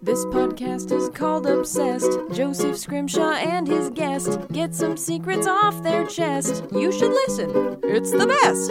This podcast is called Obsessed. Joseph Scrimshaw and his guest get some secrets off their chest. You should listen, it's the best.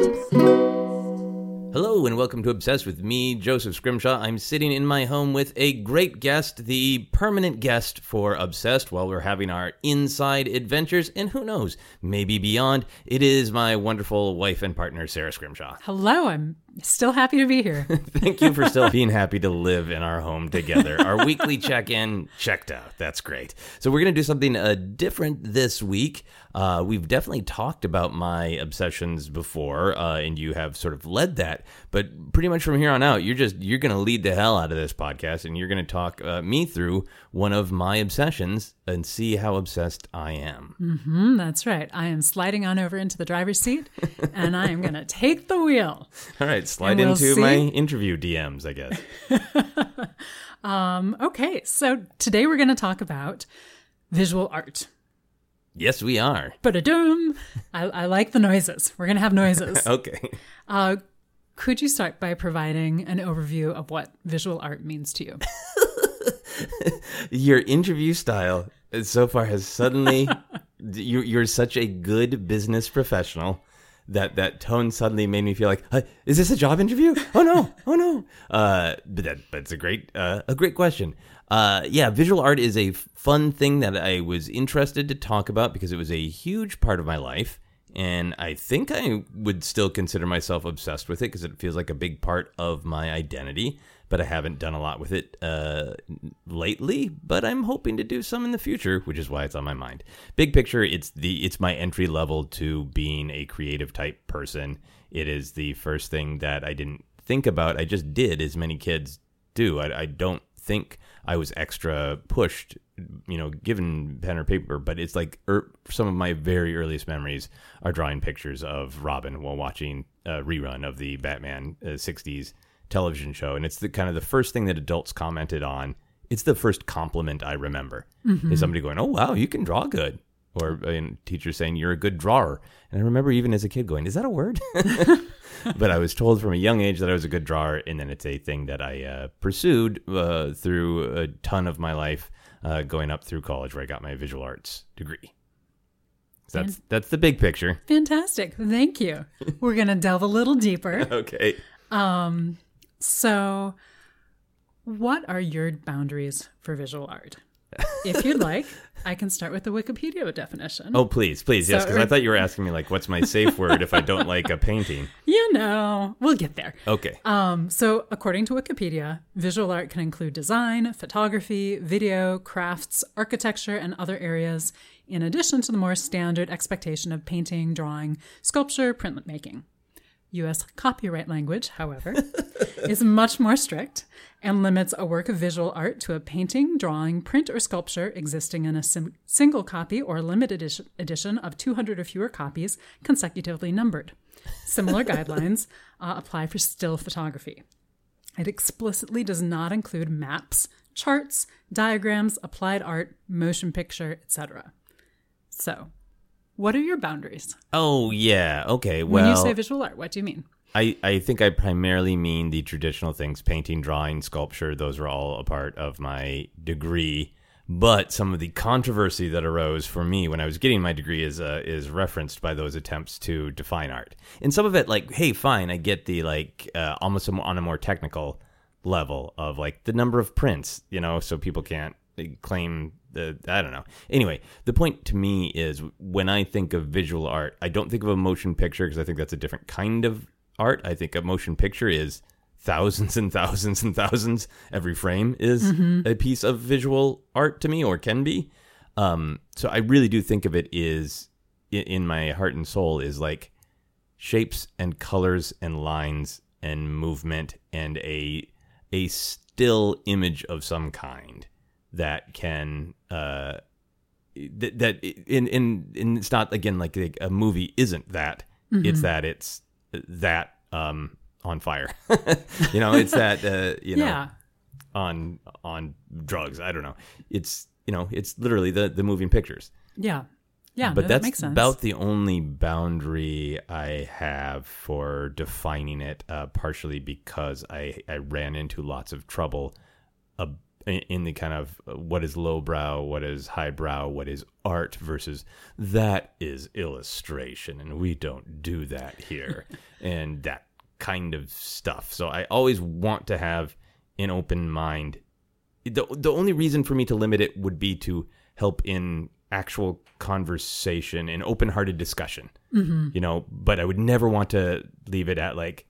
Hello and welcome to Obsessed with me, Joseph Scrimshaw. I'm sitting in my home with a great guest, the permanent guest for Obsessed while we're having our inside adventures, and who knows, maybe beyond. It is my wonderful wife and partner, Sara Scrimshaw. Hello, I'm still happy to be here. Thank you for still being happy to live in our home together. Our weekly check in checked out. That's great. So, we're going to do something uh, different this week. Uh, we've definitely talked about my obsessions before, uh, and you have sort of led that. But pretty much from here on out, you're just you're going to lead the hell out of this podcast, and you're going to talk uh, me through one of my obsessions and see how obsessed I am. hmm that's right. I am sliding on over into the driver's seat, and I am going to take the wheel. All right, slide we'll into see. my interview DMs, I guess. Um, okay, so today we're going to talk about visual art. yes, we are. But a doom. I, I like the noises. We're going to have noises. Okay. Uh, could you start by providing an overview of what visual art means to you? your interview style so far has suddenly you, you're such a good business professional that that tone suddenly made me feel like "Uh, is this a job interview? Oh no. Oh no. Uh but that it's a great uh, a great question. Uh yeah visual art is a fun thing that i was interested to talk about because it was a huge part of my life. And i think i would still consider myself obsessed with it because it feels like a big part of my identity but I haven't done a lot with it uh, lately. But I'm hoping to do some in the future, which is why it's on my mind. Big picture, it's the it's my entry level to being a creative type person. It is the first thing that I didn't think about. I just did, as many kids do. I, I don't think I was extra pushed, you know, given pen or paper. But it's like er, some of my very earliest memories are drawing pictures of Robin while watching a rerun of the Batman uh, '60s television show, and it's the kind of the first thing that adults commented on. It's the first compliment I remember is somebody going, "Oh wow, you can draw good," or a teacher saying you're a good drawer. And I remember even as a kid going, "Is that a word?" but I was told from a young age that I was a good drawer, and then it's a thing that I uh, pursued uh, through a ton of my life, uh, going up through college where I got my visual arts degree. So that's that's the big picture. Fantastic. Thank you. We're going to delve a little deeper. Okay. So, what are your boundaries for visual art? If you'd like, I can start with the Wikipedia definition. Oh, please, please, yes, because I thought you were asking me like, what's my safe word if I don't like a painting? You know, we'll get there. Okay. Um, so, according to Wikipedia, visual art can include design, photography, video, crafts, architecture, and other areas, in addition to the more standard expectation of painting, drawing, sculpture, printmaking. U.S. copyright language, however, is much more strict and limits a work of visual art to a painting, drawing, print, or sculpture existing in a sim- single copy or limited edition, of 200 or fewer copies consecutively numbered. Similar guidelines uh, apply for still photography. It explicitly does not include maps, charts, diagrams, applied art, motion picture, etc. So, what are your boundaries? Oh yeah. Okay. When you say visual art, what do you mean? I I think I primarily mean the traditional things: painting, drawing, sculpture. Those are all a part of my degree. But some of the controversy that arose for me when I was getting my degree is uh, is referenced by those attempts to define art. And some of it, like, hey, fine, I get the like uh, almost on a more technical level of like the number of prints, you know, so people can't claim the I don't know. Anyway, the point to me is when I think of visual art, I don't think of a motion picture because I think that's a different kind of art. I think a motion picture is thousands and thousands and thousands. Every frame is a piece of visual art to me, or can be. Um, so I really do think of it is in, in my heart and soul is like shapes and colors and lines and movement and a a still image of some kind that can uh that, that in in in it's not again like, like a movie isn't that it's that it's that um on fire you know it's that uh you know yeah. on on drugs i don't know it's you know it's literally the the moving pictures Yeah. Yeah. but no, that's that about the only boundary I have for defining it. Uh, partially because I I ran into lots of trouble ab- in, the kind of uh, what is lowbrow, what is highbrow, what is art versus that is illustration, and we don't do that here, and that kind of stuff. So I always want to have an open mind. The the only reason for me to limit it would be to help in actual conversation and open-hearted discussion. Mm-hmm. You know, but I would never want to leave it at like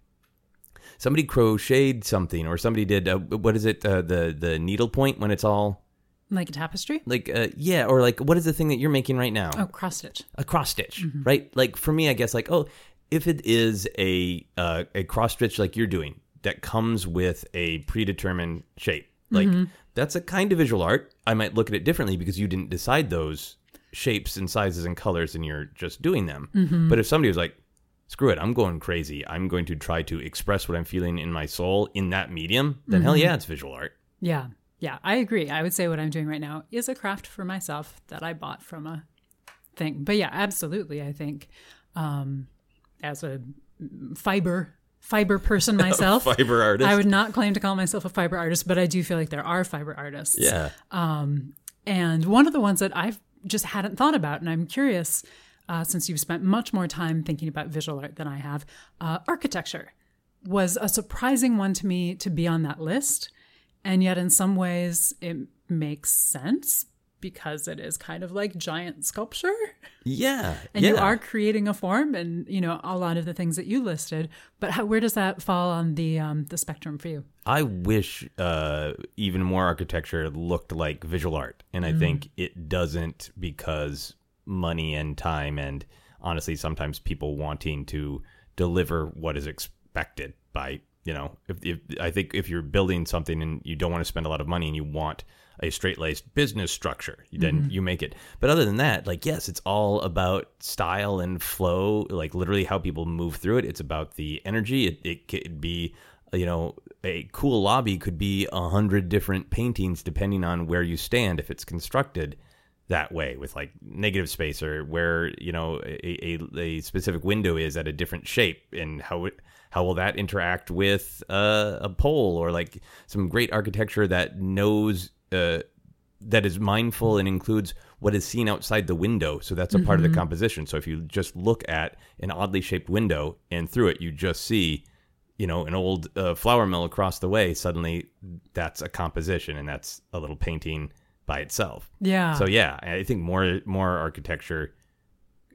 somebody crocheted something or somebody did uh, what is it uh, the the needle point when it's all Like a tapestry? like uh, yeah or like what is the thing that you're making right now Oh, cross stitch. a cross stitch, right? Like for me, I guess like oh, if it is a uh, a cross stitch like you're doing that comes with a predetermined shape, like that's a kind of visual art. I might look at it differently because you didn't decide those shapes and sizes and colors, and you're just doing them. But if somebody was like, screw it, I'm going crazy. I'm going to try to express what I'm feeling in my soul in that medium. Then hell yeah, it's visual art. Yeah. Yeah, I agree. I would say what I'm doing right now is a craft for myself that I bought from a thing. But yeah, absolutely. I think um, as a fiber fiber person myself, Fiber artist. I would not claim to call myself a fiber artist, but I do feel like there are fiber artists. yeah. Um, and one of the ones that I've just hadn't thought about, and I'm curious, uh, since you've spent much more time thinking about visual art than I have, uh, architecture was a surprising one to me to be on that list. And yet, in some ways, it makes sense because it is kind of like giant sculpture. Yeah. And yeah. you are creating a form, and you know a lot of the things that you listed. But how, where does that fall on the um, the spectrum for you? I wish uh, even more architecture looked like visual art, and I think it doesn't because money and time, and honestly, sometimes people wanting to deliver what is expected by you know. If, if I think if you're building something and you don't want to spend a lot of money and you want a straight laced business structure, then mm-hmm. you make it. But other than that, like yes, it's all about style and flow, like literally how people move through it. It's about the energy. It, it could be you know, a cool lobby could be a hundred different paintings depending on where you stand if it's constructed that way with like negative space or where you know a, a, a specific window is at a different shape and how it how will that interact with uh, a pole or like some great architecture that knows uh, that is mindful and includes what is seen outside the window. So that's a part of the composition. So if you just look at an oddly shaped window and through it you just see you know, an old uh, flour mill across the way, suddenly that's a composition and that's a little painting by itself. Yeah. So yeah, I think more more architecture.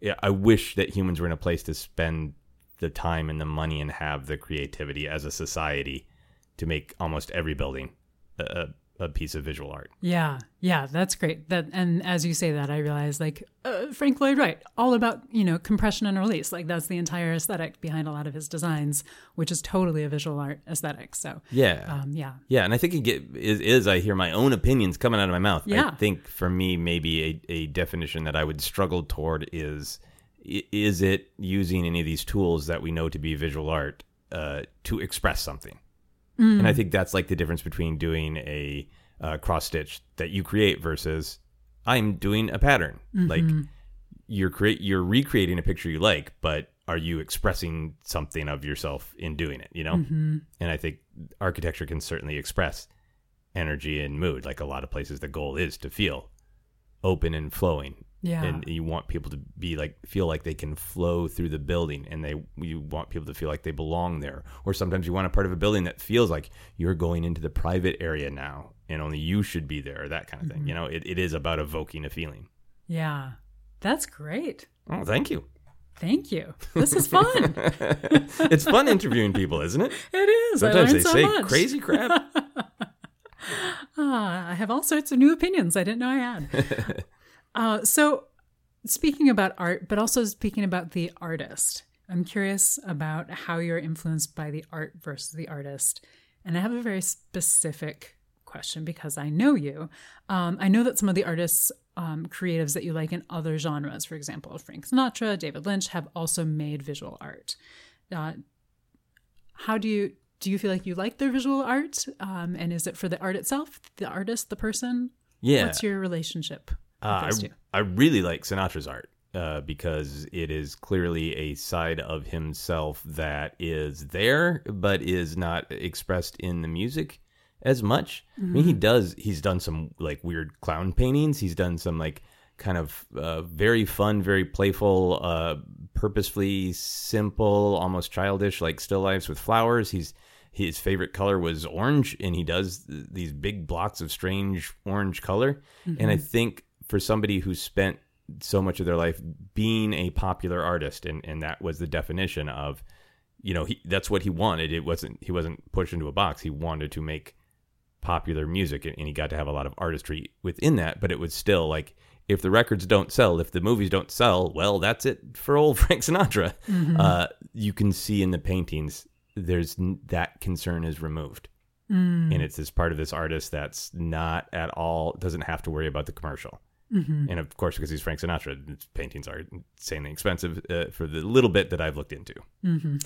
Yeah, I wish that humans were in a place to spend the time and the money and have the creativity as a society to make almost every building a, a piece of visual art. Yeah, yeah, that's great. That and as you say that, I realize like uh, Frank Lloyd Wright, all about you know compression and release. Like that's the entire aesthetic behind a lot of his designs, which is totally a visual art aesthetic. So Yeah. um, yeah, Yeah, and I think it get, is, is I hear my own opinions coming out of my mouth. Yeah. I think for me, maybe a, a definition that I would struggle toward is is it using any of these tools that we know to be visual art uh, to express something? And I mm. think that's like the difference between doing a uh, cross stitch that you create versus I'm doing a pattern. Like mm-hmm. you're create you're recreating a picture you like, but are you expressing something of yourself in doing it? You know, mm-hmm. and I think architecture can certainly express energy and mood. Like a lot of places, the goal is to feel open and flowing. Yeah. and you want people to be like feel like they can flow through the building, and they you want people to feel like they belong there. Or sometimes you want a part of a building that feels like you're going into the private area now, and only you should be there, or that kind of thing. You know, it, it is about evoking a feeling. yeah, that's great. Oh, thank you. Thank you. This is fun. It's fun interviewing people, isn't it? it is. Sometimes they so say much. crazy crap. Ah, I have all sorts of new opinions I didn't know I had. uh, so, speaking about art, but also speaking about the artist, I'm curious about how you're influenced by the art versus the artist. And I have a very specific question because I know you. Um, I know that some of the artists, um, creatives that you like in other genres, for example, Frank Sinatra, David Lynch, have also made visual art. Uh, how do you do you feel like you like their visual art um, and is it for the art itself the artist the person Yeah. what's your relationship Uh, I. I really like Sinatra's art uh, because it is clearly a side of himself that is there, but is not expressed in the music. as much. I mean, he does. He's done some like weird clown paintings. He's done some like kind of uh, very fun, very playful, uh, purposefully simple, almost childish, like still lifes with flowers. He's his favorite color was orange, and he does th- these big blocks of strange orange color. And I think for somebody who spent so much of their life being a popular artist, and and that was the definition of, you know, he that's what he wanted. It wasn't he wasn't pushed into a box. He wanted to make popular music and and he got to have a lot of artistry within that. But it was still like if the records don't sell if the movies don't sell well that's it for old frank sinatra. Uh, you can see in the paintings there's that concern is removed. And it's this part of this artist that's not at all doesn't have to worry about the commercial and of course because he's frank sinatra paintings are insanely expensive uh, for the little bit that i've looked into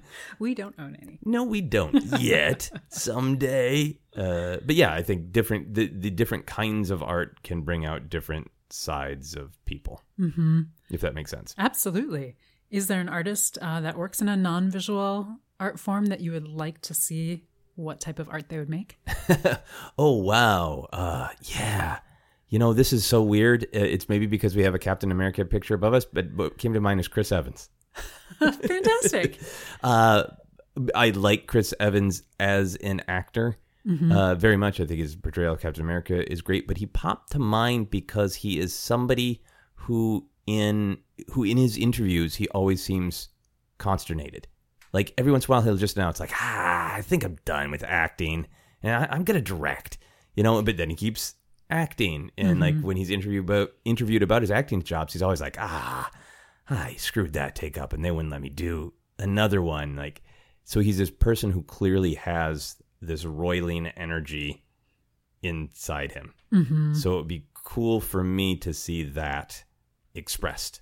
We don't own any. No, we don't yet. Someday. Uh, but yeah, I think different the, the different kinds of art can bring out different sides of people. Mm-hmm. If that makes sense. Absolutely. Is there an artist uh, that works in a non visual art form that you would like to see what type of art they would make? Oh wow. Uh, yeah. You know, this is so weird. It's maybe because we have a Captain America picture above us, but what came to mind is Chris Evans. Fantastic. Uh, I like Chris Evans as an actor uh, very much. I think his portrayal of Captain America is great, but he popped to mind because he is somebody who in who in his interviews he always seems consternated. Like every once in a while he'll just announce like, ah, I think I'm done with acting and I, I'm gonna direct, you know. But then he keeps acting, and like when he's interviewed about interviewed about his acting jobs, he's always like, ah, I screwed that take up, and they wouldn't let me do another one. Like, so he's this person who clearly has this roiling energy inside him. Mm-hmm. So it would be cool for me to see that expressed.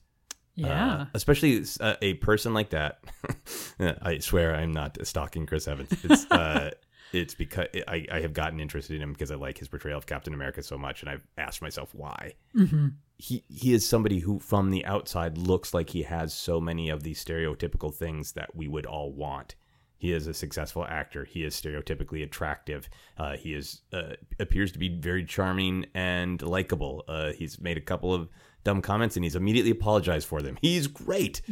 Yeah. Uh, especially a, a person like that. I swear I'm not stalking Chris Evans. It's uh, it's because I, I have gotten interested in him because I like his portrayal of Captain America so much, and I've asked myself why. He he is somebody who, from the outside, looks like he has so many of these stereotypical things that we would all want. He is a successful actor. He is stereotypically attractive. Uh, he is uh, appears to be very charming and likable. Uh, he's made a couple of dumb comments and he's immediately apologized for them. He's great.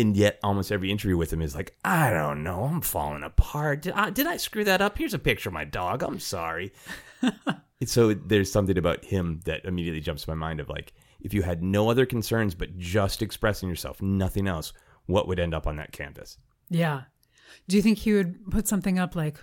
And yet, almost every interview with him is like, I don't know, I'm falling apart. Did I, did I screw that up? Here's a picture of my dog. I'm sorry. so there's something about him that immediately jumps to my mind of like, if you had no other concerns but just expressing yourself, nothing else, what would end up on that canvas? Yeah. Do you think he would put something up like,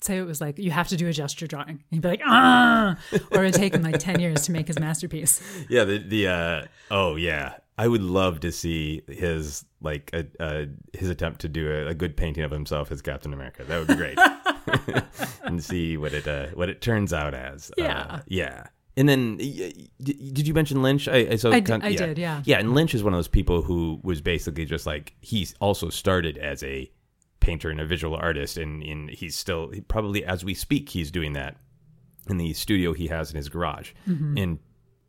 say it was like, you have to do a gesture drawing? And he'd be like, ah, or it'd take him like 10 years to make his masterpiece. Yeah, the the uh, oh yeah, I would love to see his like a, uh, his attempt to do a, a good painting of himself as Captain America. That would be great, and see what it uh, what it turns out as. Yeah. uh, yeah. And then, did you mention Lynch? I, I saw. I did- I did, yeah. Yeah, and Lynch is one of those people who was basically just like he also started as a painter and a visual artist, and, and he's still probably as we speak he's doing that in the studio he has in his garage, and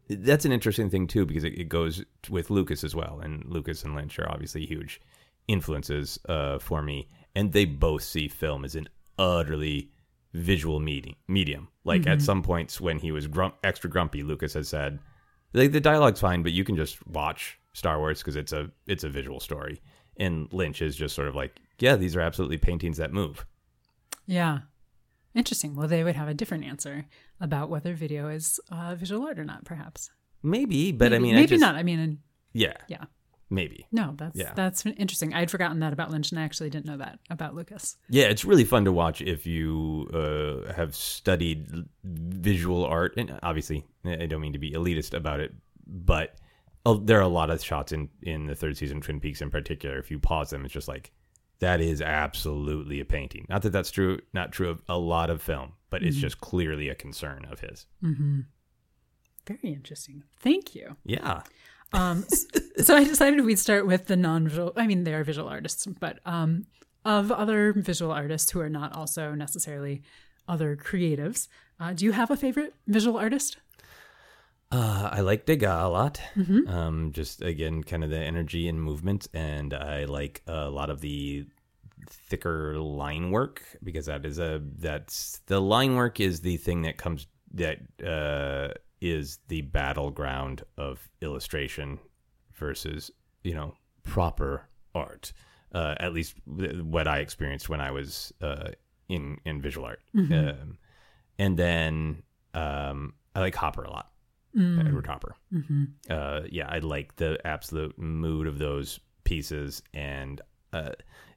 that's an interesting thing too because it, it goes with Lucas as well, and Lucas and Lynch are obviously huge influences uh, for me, and they both see film as an utterly visual medium. Medium, like at some points when he was grump, extra grumpy, Lucas has said, like the dialogue's fine, but you can just watch Star Wars because it's a it's a visual story, and Lynch is just sort of like, yeah, these are absolutely paintings that move. Yeah. Interesting. Well, they would have a different answer about whether video is uh, visual art or not, perhaps. Maybe, but I Maybe- mean, I maybe just- not. I mean, Yeah, yeah. maybe. No, that's Yeah. that's interesting. I'd forgotten that about Lynch, and I actually didn't know that about Lucas. Yeah, it's really fun to watch if you uh, have studied visual art. And obviously, I don't mean to be elitist about it, but uh, there are a lot of shots in, in the third season Twin Peaks in particular. If you pause them, it's just like, that is absolutely a painting. Not that that's true, not true of a lot of film, but it's just clearly a concern of his. Very interesting. Thank you. Yeah. Um, so I decided we'd start with the non-visual. I mean, they are visual artists, but um, of other visual artists who are not also necessarily other creatives. Uh, do you have a favorite visual artist? Uh, I like Degas a lot. Um, just again, kind of the energy and movement, and I like a lot of the thicker line work because that is a that's the line work is the thing that comes that uh, is the battleground of illustration versus you know proper art. Uh, at least what I experienced when I was uh, in in visual art, um, and then um, I like Hopper a lot. Edward Hopper. Uh, yeah, I like the absolute mood of those pieces, and uh,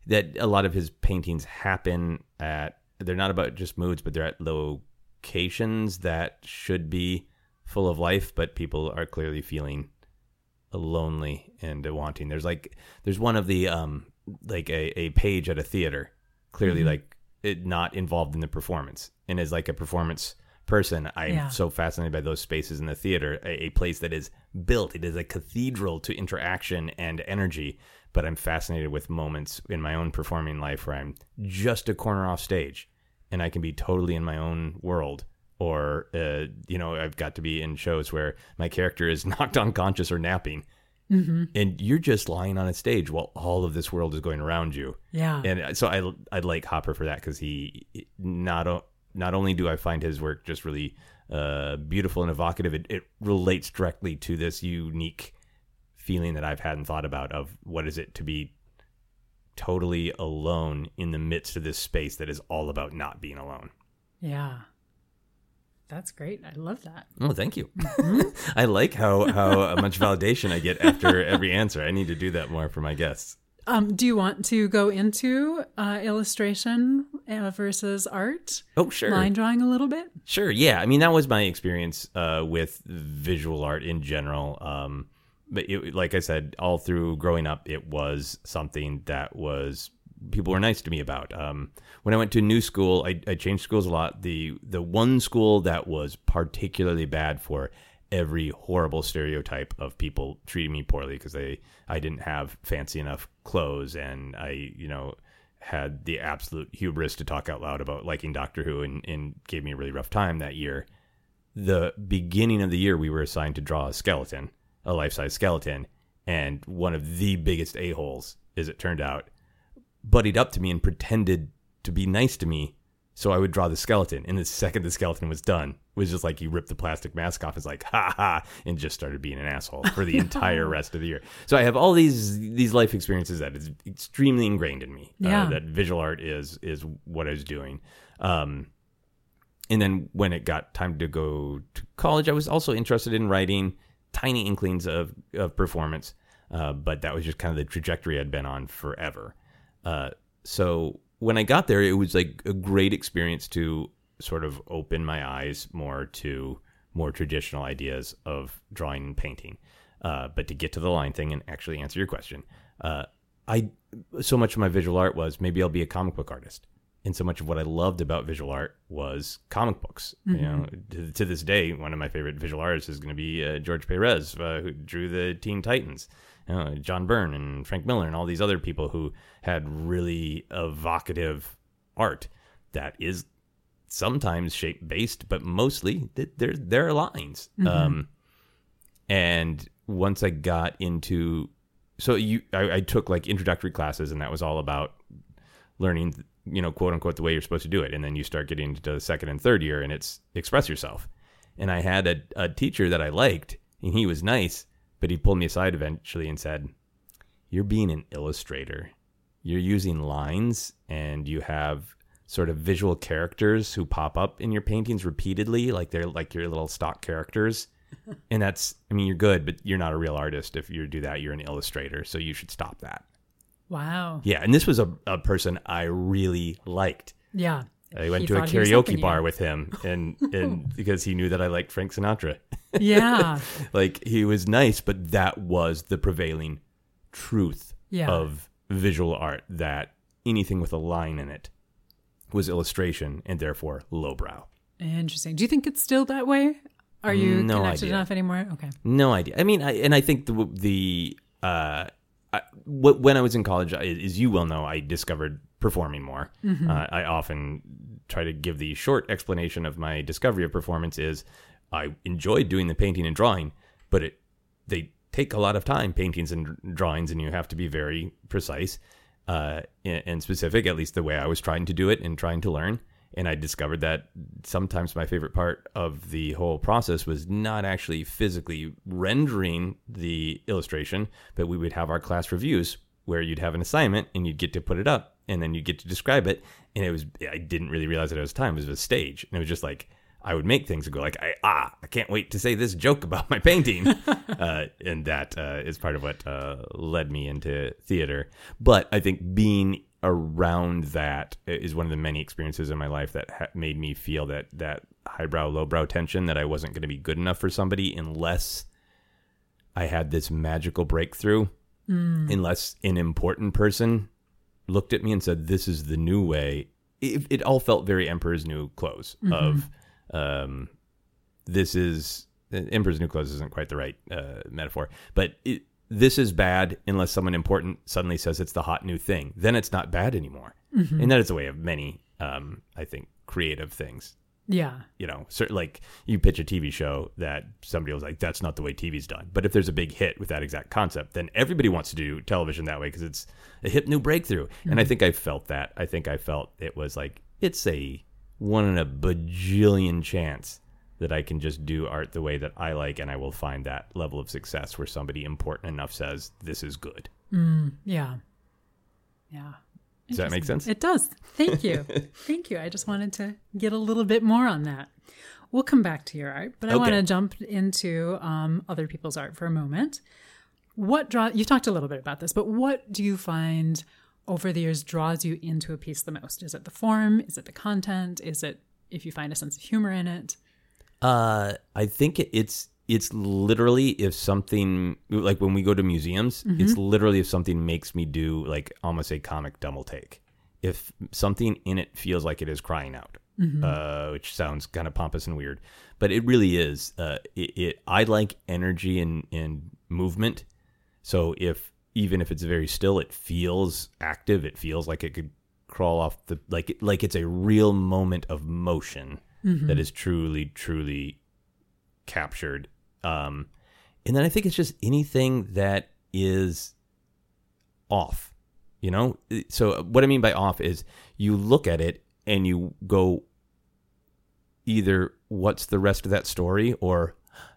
that a lot of his paintings happen at. They're not about just moods, but they're at locations that should be full of life, but people are clearly feeling lonely and wanting. There's like there's one of the um like a, a page at a theater, clearly like it not involved in the performance, and as like a performance person, I'm Yeah. so fascinated by those spaces in the theater, a, a place that is built. It is a cathedral to interaction and energy. But I'm fascinated with moments in my own performing life where I'm just a corner off stage, and I can be totally in my own world. Or, uh, you know, I've got to be in shows where my character is knocked unconscious or napping, and you're just lying on a stage while all of this world is going around you. Yeah. And so I I like Hopper for that because he not not only do I find his work just really uh, beautiful and evocative, it, it relates directly to this unique feeling that I've had and thought about of what is it to be totally alone in the midst of this space that is all about not being alone. yeah. That's great. I love that. Oh, thank you. I like how how much validation I get after every answer. I need to do that more for my guests. Um, do you want to go into uh, illustration uh, versus art? Oh, sure. Line drawing a little bit? Sure. Yeah. I mean, that was my experience uh, with visual art in general. Um, but it, like I said, all through growing up, it was something that was people were nice to me about. Um, when I went to new school, I, I changed schools a lot. The the one school that was particularly bad for every horrible stereotype of people treating me poorly because they I didn't have fancy enough clothes and I you know had the absolute hubris to talk out loud about liking Doctor Who and, and gave me a really rough time that year. The beginning of the year we were assigned to draw a skeleton, a life size skeleton, and one of the biggest a holes, as it turned out, buddied up to me and pretended to be nice to me so I would draw the skeleton. And the second the skeleton was done, was just like he ripped the plastic mask off. It's like ha ha, and just started being an asshole for the entire rest of the year. So I have all these these life experiences that is extremely ingrained in me. Yeah. Uh, that visual art is is what I was doing. Um, and then when it got time to go to college, I was also interested in writing tiny inklings of, of performance. Uh, but that was just kind of the trajectory I'd been on forever. Uh, so when I got there, it was like a great experience to sort of open my eyes more to more traditional ideas of drawing and painting. Uh, but to get to the line thing and actually answer your question, uh, I so much of my visual art was maybe I'll be a comic book artist, and so much of what I loved about visual art was comic books. You know, to, to this day, one of my favorite visual artists is going to be uh, George Perez, uh, who drew the Teen Titans. You know, John Byrne and Frank Miller and all these other people who had really evocative art that is sometimes shape based, but mostly there there are lines. Um, and once I got into, so you, I, I took like introductory classes, and that was all about learning, you know, quote unquote, the way you're supposed to do it. And then you start getting into the second and third year, and it's express yourself. And I had a, a teacher that I liked, and he was nice, but he pulled me aside eventually and said, "You're being an illustrator. You're using lines, and you have." Sort of visual characters who pop up in your paintings repeatedly like they're like your little stock characters and that's i mean you're good but you're not a real artist if you do that you're an illustrator so you should stop that Wow. yeah and this was a, a person i really liked Yeah. i went He to a karaoke you. bar with him and and because he knew that i liked frank sinatra Yeah. like he was nice but that was the prevailing truth Yeah. of visual art that anything with a line in it was illustration and therefore lowbrow Interesting. Do you think it's still that way? Are you No connected idea. enough anymore? Okay. No idea. I mean, I, and I think the the uh, I, when I was in college, I, as you well know, I discovered performing more. Uh, I often try to give the short explanation of my discovery of performance is I enjoyed doing the painting and drawing, but it they take a lot of time, paintings and drawings, and you have to be very precise. Uh, in, specific, at least the way I was trying to do it and trying to learn. And I discovered that sometimes my favorite part of the whole process was not actually physically rendering the illustration, but we would have our class reviews where you'd have an assignment and you'd get to put it up and then you'd get to describe it. And it was, I didn't really realize that it was time. It was a stage. And it was just like, I would make things and go like, I, ah, I can't wait to say this joke about my painting. uh, and that uh, is part of what uh, led me into theater. But I think being around that is one of the many experiences in my life that ha- made me feel that that highbrow, lowbrow tension that I wasn't going to be good enough for somebody unless I had this magical breakthrough, unless an important person looked at me and said, "This is the new way." It, it all felt very Emperor's New Clothes of um, this is Emperor's New Clothes isn't quite the right uh, metaphor, but it, this is bad unless someone important suddenly says it's the hot new thing. Then it's not bad anymore, and that is the way of many, um, I think, creative things. Yeah. You know, certain, like you pitch a TV show that somebody was like, "That's not the way TV's done." But if there's a big hit with that exact concept, then everybody wants to do television that way because it's a hip new breakthrough. And I think I felt that. I think I felt it was like it's a one in a bajillion chance that I can just do art the way that I like, and I will find that level of success where somebody important enough says this is good. Yeah. Yeah. Does that make sense? It does. Thank you. Thank you. I just wanted to get a little bit more on that. We'll come back to your art, but I Okay. want to jump into um, other people's art for a moment. What draw? You talked a little bit about this, but what do you find over the years draws you into a piece the most? Is it the form? Is it the content? Is it if you find a sense of humor in it? Uh, I think it's it's literally if something like when we go to museums, it's literally if something makes me do like almost a comic double take. If something in it feels like it is crying out, uh, which sounds kind of pompous and weird, but it really is. Uh, it, it I like energy and and movement. So if even if it's very still, it feels active. It feels like it could crawl off the like like it's a real moment of motion that is truly truly captured. Um, and then I think it's just anything that is off. You know, so what I mean by off is you look at it and you go either what's the rest of that story or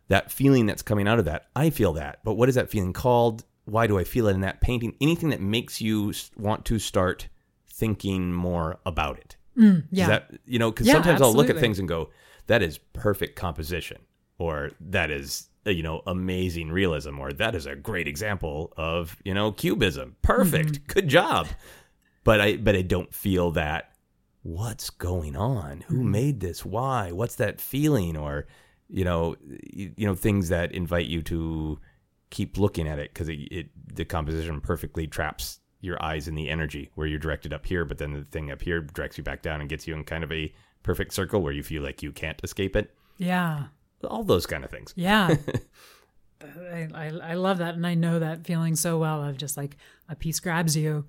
that feeling that's coming out of that. I feel that, but what is that feeling called? Why do I feel it in that painting? Anything that makes you want to start thinking more about it. Mm, Yeah. That you know because Yeah, sometimes I'll look at things and go, that is perfect composition, or that is uh, you know amazing realism, or that is a great example of you know cubism. Perfect, Mm-hmm. good job. But I but I don't feel that. What's going on? Who Mm-hmm. made this? Why? What's that feeling? Or you know you, you know things that invite you to keep looking at it because it, it the composition perfectly traps your eyes in the energy where you're directed up here, but then the thing up here directs you back down and gets you in kind of a perfect circle where you feel like you can't escape it. yeah. All those kind of things. Yeah. I, I, I love that. And I know that feeling so well of just like a piece grabs you.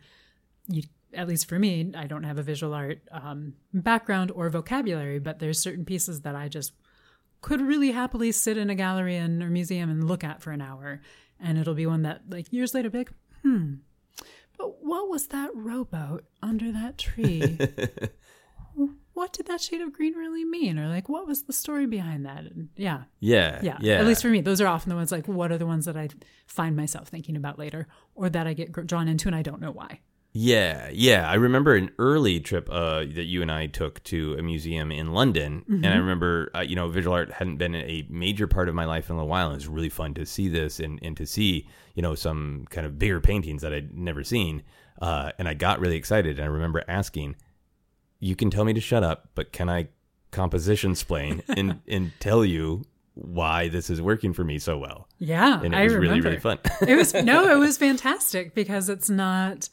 You, at least for me, I don't have a visual art um, background or vocabulary, but there's certain pieces that I just could really happily sit in a gallery and or museum and look at for an hour. And it'll be one that like years later be like, hmm, but what was that rowboat under that tree? what did that shade of green really mean? Or like, what was the story behind that? And yeah, Yeah. yeah, Yeah. At least for me, those are often the ones like, what are the ones that I find myself thinking about later, or that I get drawn into and I don't know why. Yeah, yeah. I remember an early trip uh, that you and I took to a museum in London, and I remember, uh, you know, visual art hadn't been a major part of my life in a while. And it was really fun to see this and, and to see, you know, some kind of bigger paintings that I'd never seen. Uh, and I got really excited. And I remember asking, "You can tell me to shut up, but can I composition explain and and tell you why this is working for me so well?" Yeah, And it was really really fun. it was no, it was fantastic because it's not.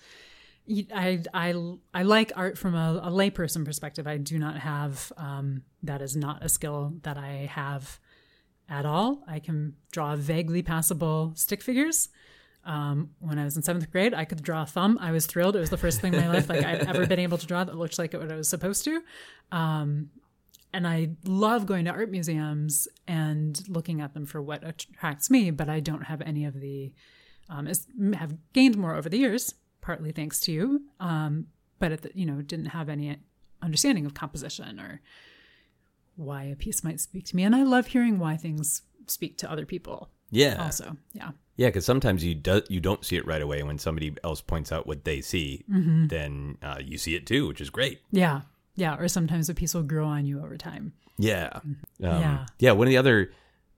I I I like art from a, a layperson perspective. I do not have um, that is not a skill that I have at all. I can draw vaguely passable stick figures. Um, when I was in seventh grade, I could draw a thumb. I was thrilled. It was the first thing in my life like I'd ever been able to draw that looked like what I was supposed to. Um, and I love going to art museums and looking at them for what attracts me, but I don't have any of the um, have gained more over the years partly thanks to you, um, but at the, you know didn't have any understanding of composition or why a piece might speak to me. And I love hearing why things speak to other people. Yeah. Also, yeah, Yeah, because sometimes you do, you don't see it right away. When somebody else points out what they see, then uh, you see it too, which is great. yeah, yeah. Or sometimes a piece will grow on you over time. Yeah, um, Yeah. yeah. One of the other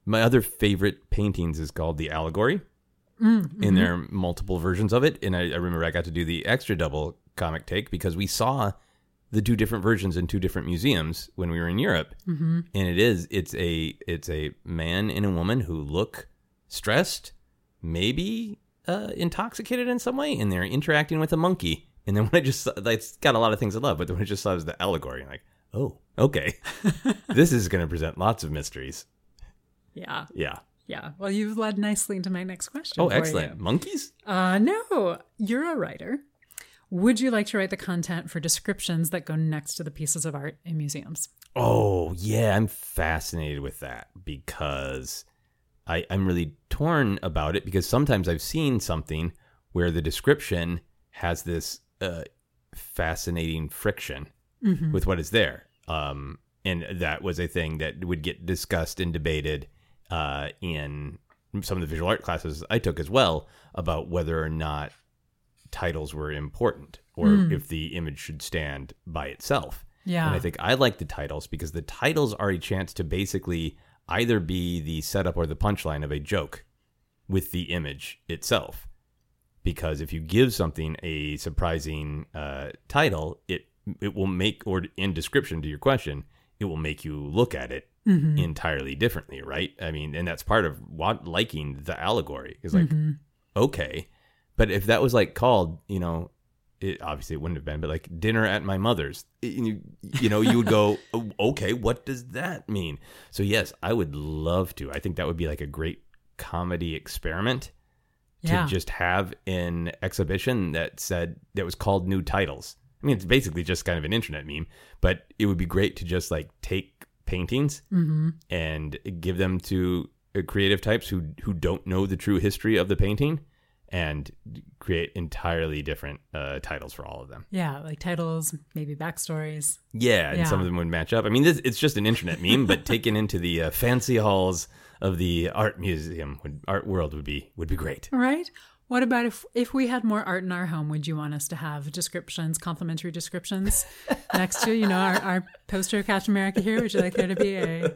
my other favorite paintings is called the Allegory, Mm-hmm. and there are multiple versions of it. And I, I remember I got to do the extra double comic take because we saw the two different versions in two different museums when we were in Europe. Mm-hmm. And it is it's a it's a man and a woman who look stressed, maybe uh, intoxicated in some way, and they're interacting with a monkey. And then when I just saw, it's got a lot of things I love, but then when I just saw it as the allegory, I'm like, oh, okay, this is going to present lots of mysteries. Yeah, Yeah. Yeah. Well, you've led nicely into my next question. Oh, excellent. you. Monkeys? Uh, no, you're a writer. Would you like to write the content for descriptions that go next to the pieces of art in museums? Oh, yeah. I'm fascinated with that because I, I'm really torn about it because sometimes I've seen something where the description has this uh, fascinating friction with what is there. Um, and that was a thing that would get discussed and debated uh, in some of the visual art classes I took as well about whether or not titles were important or if the image should stand by itself. Yeah. And I think I like the titles because the titles are a chance to basically either be the setup or the punchline of a joke with the image itself. Because if you give something a surprising uh, title, it it will make or in description to your question, it will make you look at it mm-hmm. entirely differently, right? I mean, and that's part of what liking the allegory is like, mm-hmm. okay, but if that was like called, you know, it obviously it wouldn't have been, but like dinner at my mother's, you, you know, you would go, "Oh, okay, what does that mean? So yes, I would love to. I think that would be like a great comedy experiment to Yeah. just have an exhibition that said that was called new titles. I mean, it's basically just kind of an internet meme, but it would be great to just like take paintings and give them to uh, creative types who who don't know the true history of the painting and create entirely different uh, titles for all of them. Yeah, like titles, maybe backstories. Yeah, and some of them would match up. I mean, this, it's just an internet meme, but taken into the uh, fancy halls of the art museum, would, art world would be would be great. Right? What about if if we had more art in our home? Would you want us to have descriptions, complimentary descriptions next to you know our, our poster of Captain America here? Would you like there to be a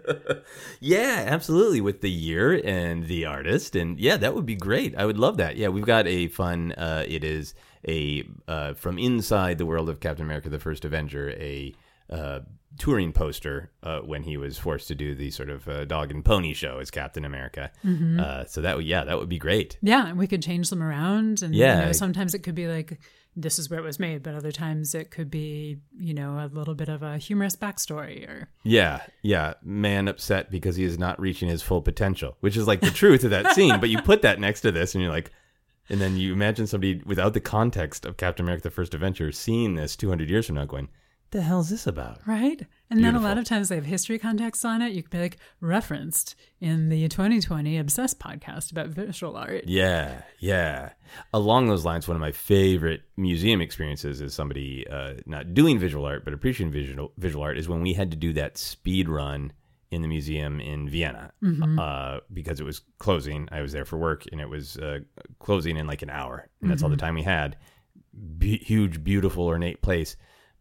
Yeah, absolutely. With the year and the artist, and yeah, that would be great. I would love that. Yeah, we've got a fun. Uh, it is a uh, from inside the world of Captain America: The First Avenger, a uh, touring poster uh, when he was forced to do the sort of uh, dog and pony show as Captain America. Uh, so that would yeah, that would be great. yeah? And we could change them around, and Yeah. you know, sometimes it could be like this is where it was made, but other times it could be you know a little bit of a humorous backstory or Yeah, yeah. Man upset because he is not reaching his full potential, which is like the truth of that scene. But you put that next to this, and you're like, and then you imagine somebody without the context of Captain America: The First Adventure seeing this 200 years from now, going, "The hell's this about?" Right. And then a lot of times they have history context on it. You could be like referenced in the 2020 Obsessed podcast about visual art. Yeah, yeah. Along those lines, one of my favorite museum experiences is somebody uh, not doing visual art but appreciating visual visual art is when we had to do that speed run in the museum in Vienna uh, because it was closing. I was there for work and it was uh, closing in like an hour, and that's all the time we had. Be- huge, beautiful, ornate place,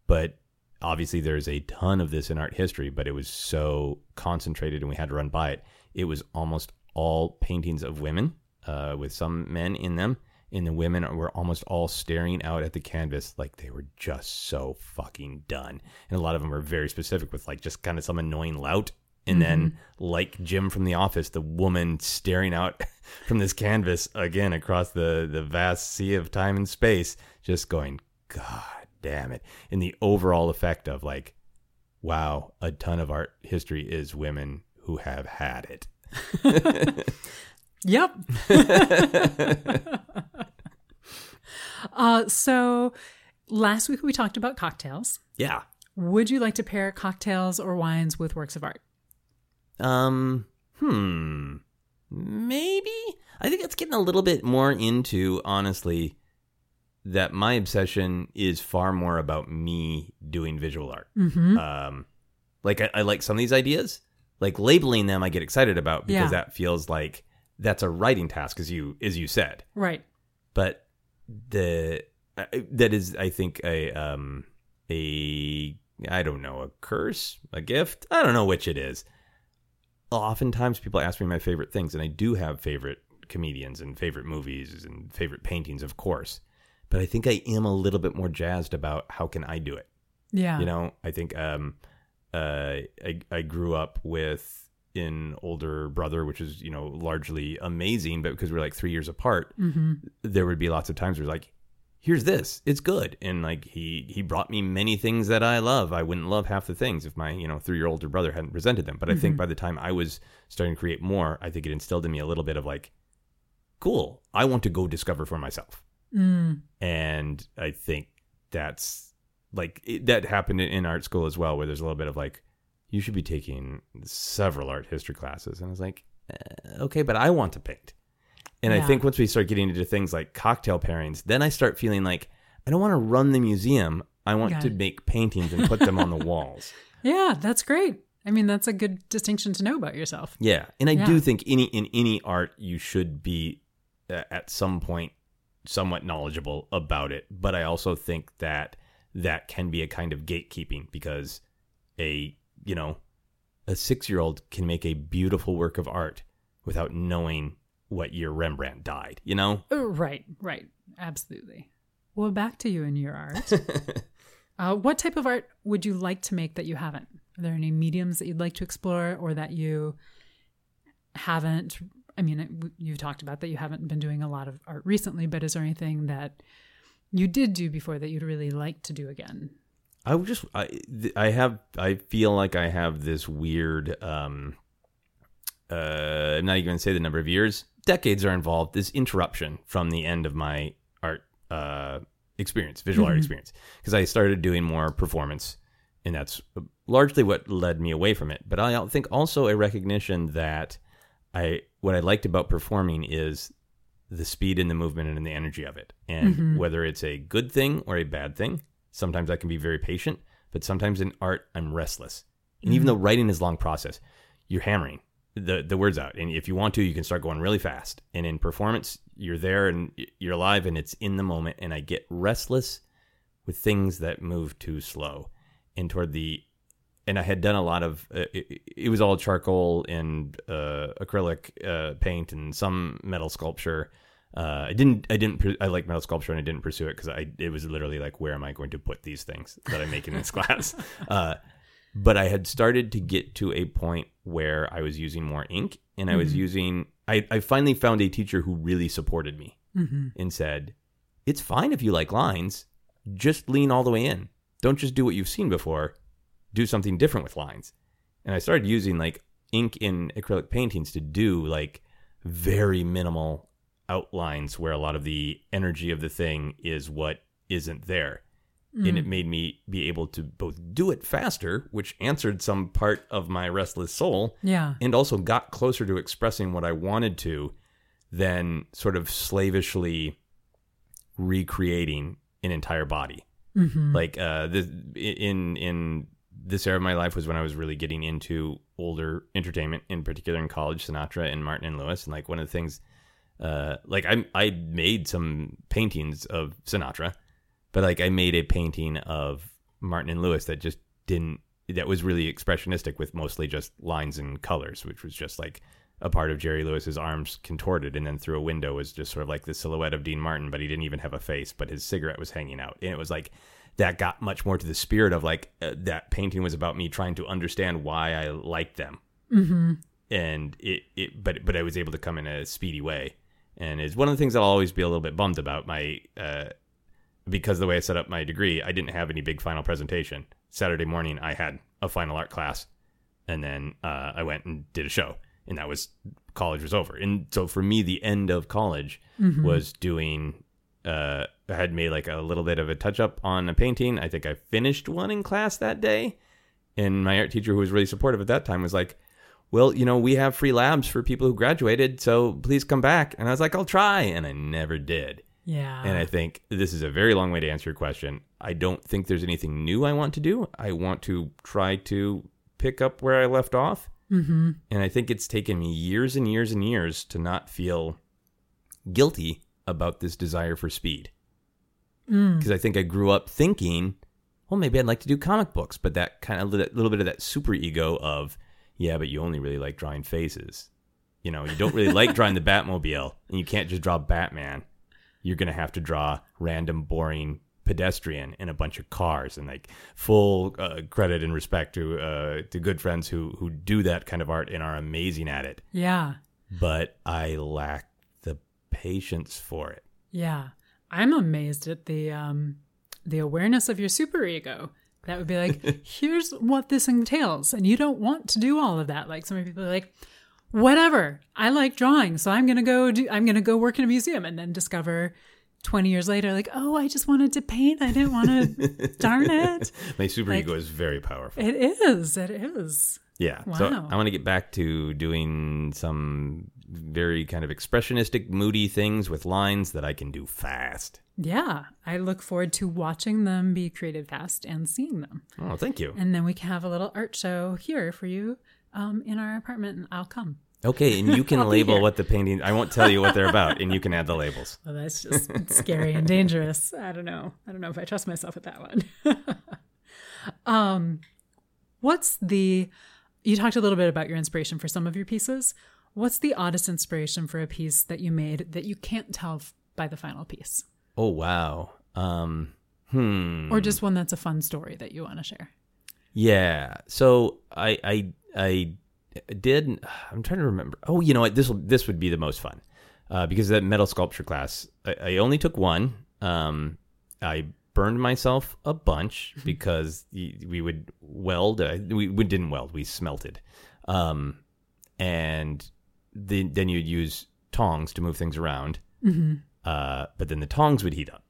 but obviously there's a ton of this in art history, but it was so concentrated and we had to run by it. It was almost all paintings of women uh, with some men in them. And the women were almost all staring out at the canvas like they were just so fucking done. And a lot of them were very specific with like just kind of some annoying lout. And then, like Jim from The Office, the woman staring out from this canvas again across the, the vast sea of time and space, just going, God damn it. And the overall effect of like, wow, a ton of art history is women who have had it. Yep. uh, so last week we talked about cocktails. Yeah. Would you like to pair cocktails or wines with works of art? Um, hmm. Maybe. I think it's getting a little bit more into, honestly, that my obsession is far more about me doing visual art. Um, like I, I like some of these ideas, like labeling them, I get excited about because Yeah. that feels like that's a writing task, as you as you said. Right. But the uh, that is, I think, a um a I don't know a curse, a gift. I don't know which it is. Oftentimes, people ask me my favorite things, and I do have favorite comedians and favorite movies and favorite paintings, of course. But I think I am a little bit more jazzed about how can I do it. Yeah. You know, I think um, uh, I I grew up with an older brother, which is you know largely amazing, but because we're like three years apart, hmm there would be lots of times where like, here's this, it's good, and like he he brought me many things that I love. I wouldn't love half the things if my you know three year older brother hadn't presented them. But I think by the time I was starting to create more, I think it instilled in me a little bit of like, cool, I want to go discover for myself Mm. and I think that's like it, that happened in, art school as well, where there's a little bit of like, you should be taking several art history classes, and I was like, eh, okay, but I want to paint, and I think once we start getting into things like cocktail pairings, then I start feeling like I don't want to run the museum. I want Got to it. make paintings and put them on the walls. Yeah, that's great. I mean, that's a good distinction to know about yourself. Yeah, and I Yeah. do think any in any art you should be uh, at some point somewhat knowledgeable about it, but I also think that that can be a kind of gatekeeping because a you know a six year old can make a beautiful work of art without knowing what year Rembrandt died. You know, Oh, right, right. Absolutely. Well, back to you and your art. uh, what type of art would you like to make that you haven't? Are there any mediums that you'd like to explore or that you haven't? I mean, you've talked about that you haven't been doing a lot of art recently, but is there anything that you did do before that you'd really like to do again? I would just I I have I feel like I have this weird um uh I'm not even gonna say the number of years decades are involved this interruption from the end of my art uh experience visual art experience. Because I started doing more performance and that's largely what led me away from it. But I think also a recognition that I what I liked about performing is the speed and the movement and the energy of it. And mm-hmm. whether it's a good thing or a bad thing, sometimes I can be very patient, but sometimes in art I'm restless. And even mm-hmm. though writing is a long process, you're hammering the the words out. And if you want to, you can start going really fast. And in performance, you're there and you're alive and it's in the moment and I get restless with things that move too slow. And toward the and I had done a lot of uh, it, it was all charcoal and uh, acrylic uh, paint and some metal sculpture. Uh, I didn't I didn't I like metal sculpture and I didn't pursue it because I it was literally like where am I going to put these things that I make in this class. Uh, but I had started to get to a point where I was using more ink and I was using I, I finally found a teacher who really supported me Mm-hmm. and said, It's fine if you like lines, just lean all the way in. Don't just do what you've seen before, do something different with lines. And I started using like ink in acrylic paintings to do like very minimal outlines where a lot of the energy of the thing is what isn't there. And it made me be able to both do it faster, which answered some part of my restless soul, Yeah. and also got closer to expressing what I wanted to than sort of slavishly recreating an entire body. Mm-hmm. Like uh, the, in in this era of my life was when I was really getting into older entertainment, in particular in college, Sinatra and Martin and Lewis, and like one of the things, uh, like I I made some paintings of Sinatra, but like I made a painting of Martin and Lewis that just didn't that was really expressionistic with mostly just lines and colors, which was just like a part of Jerry Lewis's arms contorted, and then through a window was just sort of like the silhouette of Dean Martin, but he didn't even have a face, but his cigarette was hanging out, and it was like that got much more to the spirit of like uh, that painting was about me trying to understand why I liked them, Mm-hmm. and it, it but but I was able to come in a speedy way, and is one of the things I'll always be a little bit bummed about my uh, because the way I set up my degree, I didn't have any big final presentation. Saturday morning, I had a final art class, and then uh, I went and did a show, and that was college was over. And so for me, the end of college was doing. Uh, I had made like a little bit of a touch up on a painting. I think I finished one in class that day, and my art teacher, who was really supportive at that time, was like, "Well, you know, we have free labs for people who graduated, so please come back." And I was like, "I'll try," and I never did. Yeah. And I think this is a very long way to answer your question. I don't think there's anything new I want to do. I want to try to pick up where I left off. Mm-hmm. And I think it's taken me years and years and years to not feel guilty about this desire for speed. Because I think I grew up thinking, well, maybe I'd like to do comic books, but that kind of little, little bit of that super ego of, yeah, but you only really like drawing faces. You know, you don't really like drawing the Batmobile, and you can't just draw Batman. You're going to have to draw random, boring pedestrian and a bunch of cars, and like full uh, credit and respect to uh, to good friends who who do that kind of art and are amazing at it. yeah. But I lack patience for it. Yeah. I'm amazed at the um the awareness of your superego. That would be like, here's what this entails. And you don't want to do all of that. Like some people are like, whatever. I like drawing, so I'm gonna go do I'm gonna go work in a museum and then discover 20 years later, like, oh, I just wanted to paint. I didn't want to darn it. My super Like- ego is very powerful. It is. It is. Yeah. So I want to get back to doing some very kind of expressionistic, moody things with lines that I can do fast. Yeah. I look forward to watching them be created fast and seeing them. Oh, thank you. And then we can have a little art show here for you um, in our apartment, and I'll come. Okay, and you can label what the painting. I won't tell you what they're about, and you can add the labels. Well, that's just scary and dangerous. I don't know. I don't know if I trust myself with that one. um, what's the? You talked a little bit about your inspiration for some of your pieces. What's the oddest inspiration for a piece that you made that you can't tell f- by the final piece, Oh wow. Um. Hmm. or just one that's a fun story that you want to share? Yeah. So I I I did. I'm trying to remember. Oh, you know what? This will this would be the most fun uh, because that metal sculpture class. I, I only took one. Um, I burned myself a bunch because we would weld. Uh, we, we didn't weld. We smelted. Um, and then then you'd use tongs to move things around. Uh, but then the tongs would heat up.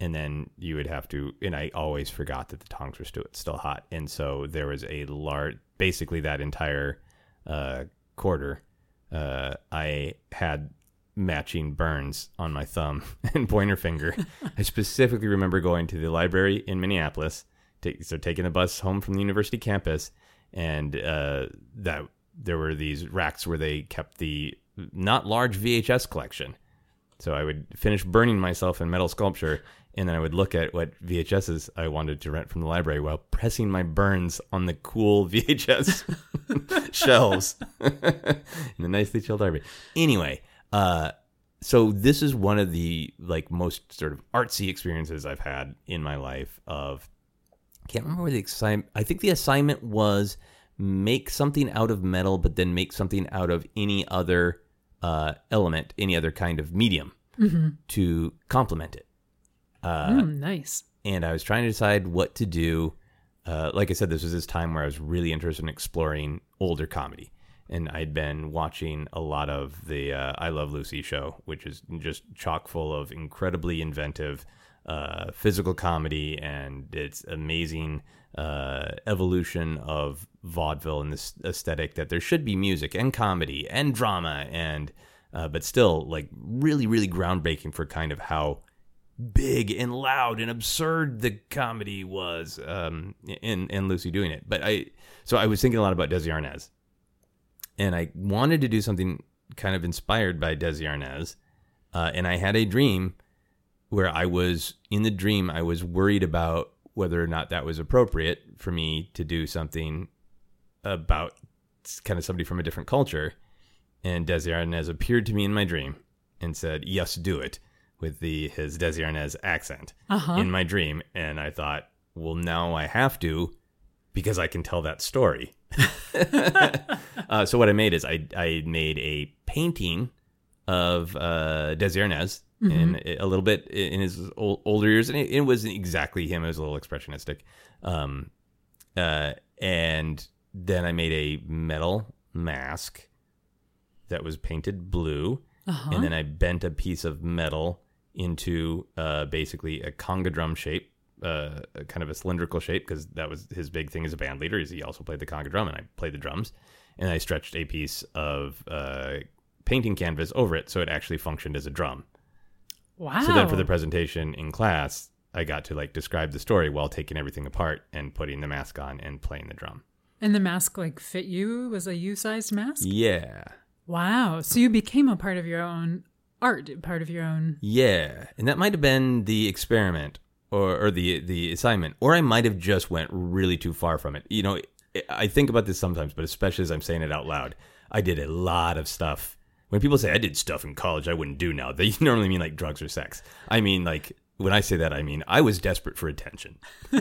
And then you would have to and i always forgot that the tongs were still, still hot. And so there was a large basically that entire uh, quarter uh, i had matching burns on my thumb and pointer finger. I specifically remember going to the library in minneapolis take, so taking the bus home from the university campus and uh, that there were these racks where they kept the not large vhs collection so I would finish burning myself in metal sculpture, and then I would look at what VHSs I wanted to rent from the library while pressing my burns on the cool VHS shelves in the nicely chilled library. Anyway, uh, so this is one of the like most sort of artsy experiences I've had in my life. Of can't remember where the assignment. I think the assignment was make something out of metal, but then make something out of any other uh, element, any other kind of medium to complement it. Uh, Mm, nice. And I was trying to decide what to do. Uh, like I said, this was this time where I was really interested in exploring older comedy. And I'd been watching a lot of the uh, I Love Lucy show, which is just chock full of incredibly inventive uh, physical comedy and its amazing uh, evolution of vaudeville and this aesthetic that there should be music and comedy and drama and uh, but still like really really groundbreaking for kind of how big and loud and absurd the comedy was um in in Lucy doing it. But I so I was thinking a lot about Desi Arnaz. And I wanted to do something kind of inspired by Desi Arnaz uh, and I had a dream where I was in the dream I was worried about whether or not that was appropriate for me to do something about kind of somebody from a different culture. And Desi Arnaz appeared to me in my dream and said yes do it with the his Desi Arnaz accent Uh-huh. in my dream. And I thought well now I have to because I can tell that story. Uh, so what I made is I I made a painting of uh, Desi Arnaz in a little bit in his ol- older years, and it, it wasn't exactly him. It was a little expressionistic, um, uh, and then I made a metal mask that was painted blue, Uh-huh. and then I bent a piece of metal into uh, basically a conga drum shape. Uh, a kind of a cylindrical shape because that was his big thing as a band leader. Is he also played the conga drum and I played the drums, and I stretched a piece of uh, painting canvas over it so it actually functioned as a drum. Wow. So then for the presentation in class, I got to like describe the story while taking everything apart and putting the mask on and playing the drum. And the mask like fit you was a U-sized mask. Yeah. Wow. So you became a part of your own art, part of your own. Yeah. And that might have been the experiment or, or the the assignment. Or I might have just went really too far from it. You know, I think about this sometimes, but especially as I'm saying it out loud. I did a lot of stuff. When people say I did stuff in college I wouldn't do now, they normally mean like drugs or sex. I mean like when I say that, I mean I was desperate for attention.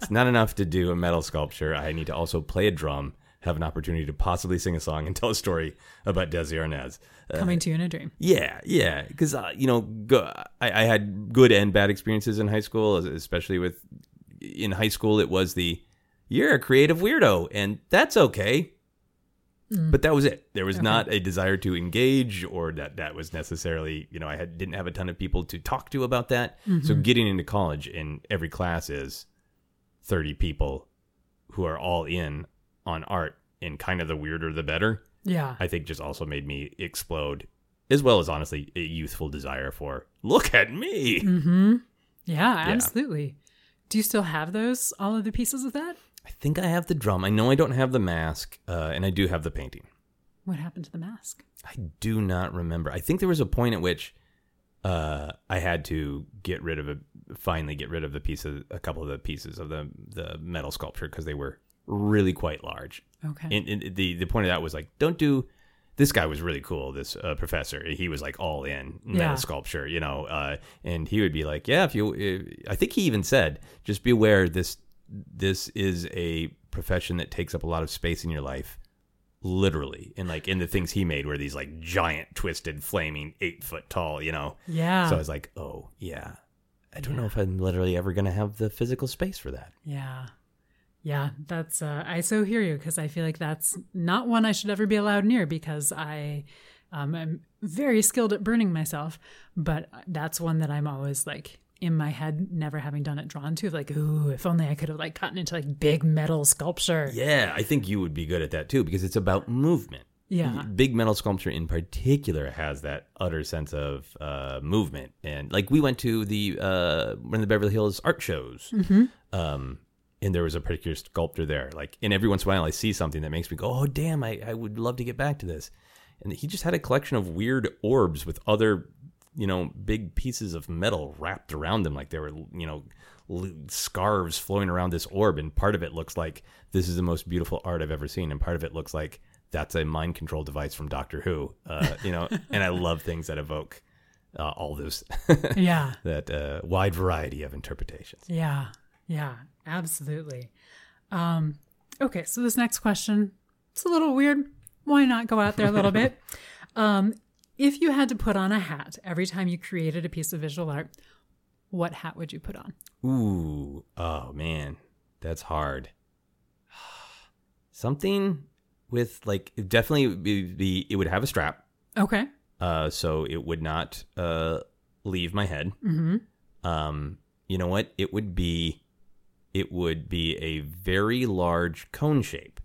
it's not enough to do a metal sculpture. I need to also play a drum, have an opportunity to possibly sing a song, and tell a story about Desi Arnaz. Uh, Coming to you in a dream. yeah, yeah, because uh, you know, go, I, I had good and bad experiences in high school, especially with in high school. It was the you're a creative weirdo, and that's okay. But that was it. There was Okay. not a desire to engage, or that that was necessarily, you know, I had didn't have a ton of people to talk to about that. So getting into college, in every class is thirty people who are all in on art, and kind of the weirder the better. Yeah. I think just also made me explode, as well as honestly a youthful desire for look at me. Mm-hmm. Yeah, absolutely. Do you still have those, all of the pieces of that? I think I have the drum. I know I don't have the mask, uh, and I do have the painting. What happened to the mask? I do not remember. I think there was a point at which uh, I had to get rid of a finally get rid of the piece of a couple of the pieces of the the metal sculpture because they were really quite large. Okay. And, and the the point of that was like, don't do. This guy was really cool. This uh, professor, he was like all in metal Yeah. sculpture, you know. Uh, and he would be like, "Yeah, if you," uh, I think he even said, "Just be aware this this is a profession that takes up a lot of space in your life, literally." And like in the things he made were these like giant, twisted, flaming, eight foot tall, you know. yeah. So I was like, "Oh yeah, I don't know if I'm literally ever gonna have the physical space for that." Yeah. Yeah, that's uh I so hear you because I feel like that's not one I should ever be allowed near because I um I'm very skilled at burning myself, but that's one that I'm always like in my head never having done it drawn to like ooh if only I could have like gotten into like big metal sculpture. Yeah, I think you would be good at that too because it's about movement. Yeah. Big metal sculpture in particular has that utter sense of uh, movement, and like we went to the uh, one of the Beverly Hills art shows, um, and there was a particular sculptor there. Like, and every once in a while, I see something that makes me go, "Oh, damn! I, I would love to get back to this." And he just had a collection of weird orbs with other, you know, big pieces of metal wrapped around them, like there were, you know, scarves flowing around this orb, and part of it looks like this is the most beautiful art I've ever seen, and part of it looks like that's a mind control device from Doctor Who, uh, you know. and I love things that evoke uh, all those Yeah. that uh, wide variety of interpretations. Yeah. Yeah, absolutely. Um, okay, so this next question, it's a little weird. Why not go out there a little bit? Um, if you had to put on a hat every time you created a piece of visual art, what hat would you put on? Ooh, oh man, that's hard. Something with like it definitely be, be it would have a strap, Okay. uh, so it would not uh leave my head. Mm-hmm. Um, you know what? It would be, it would be a very large cone shape,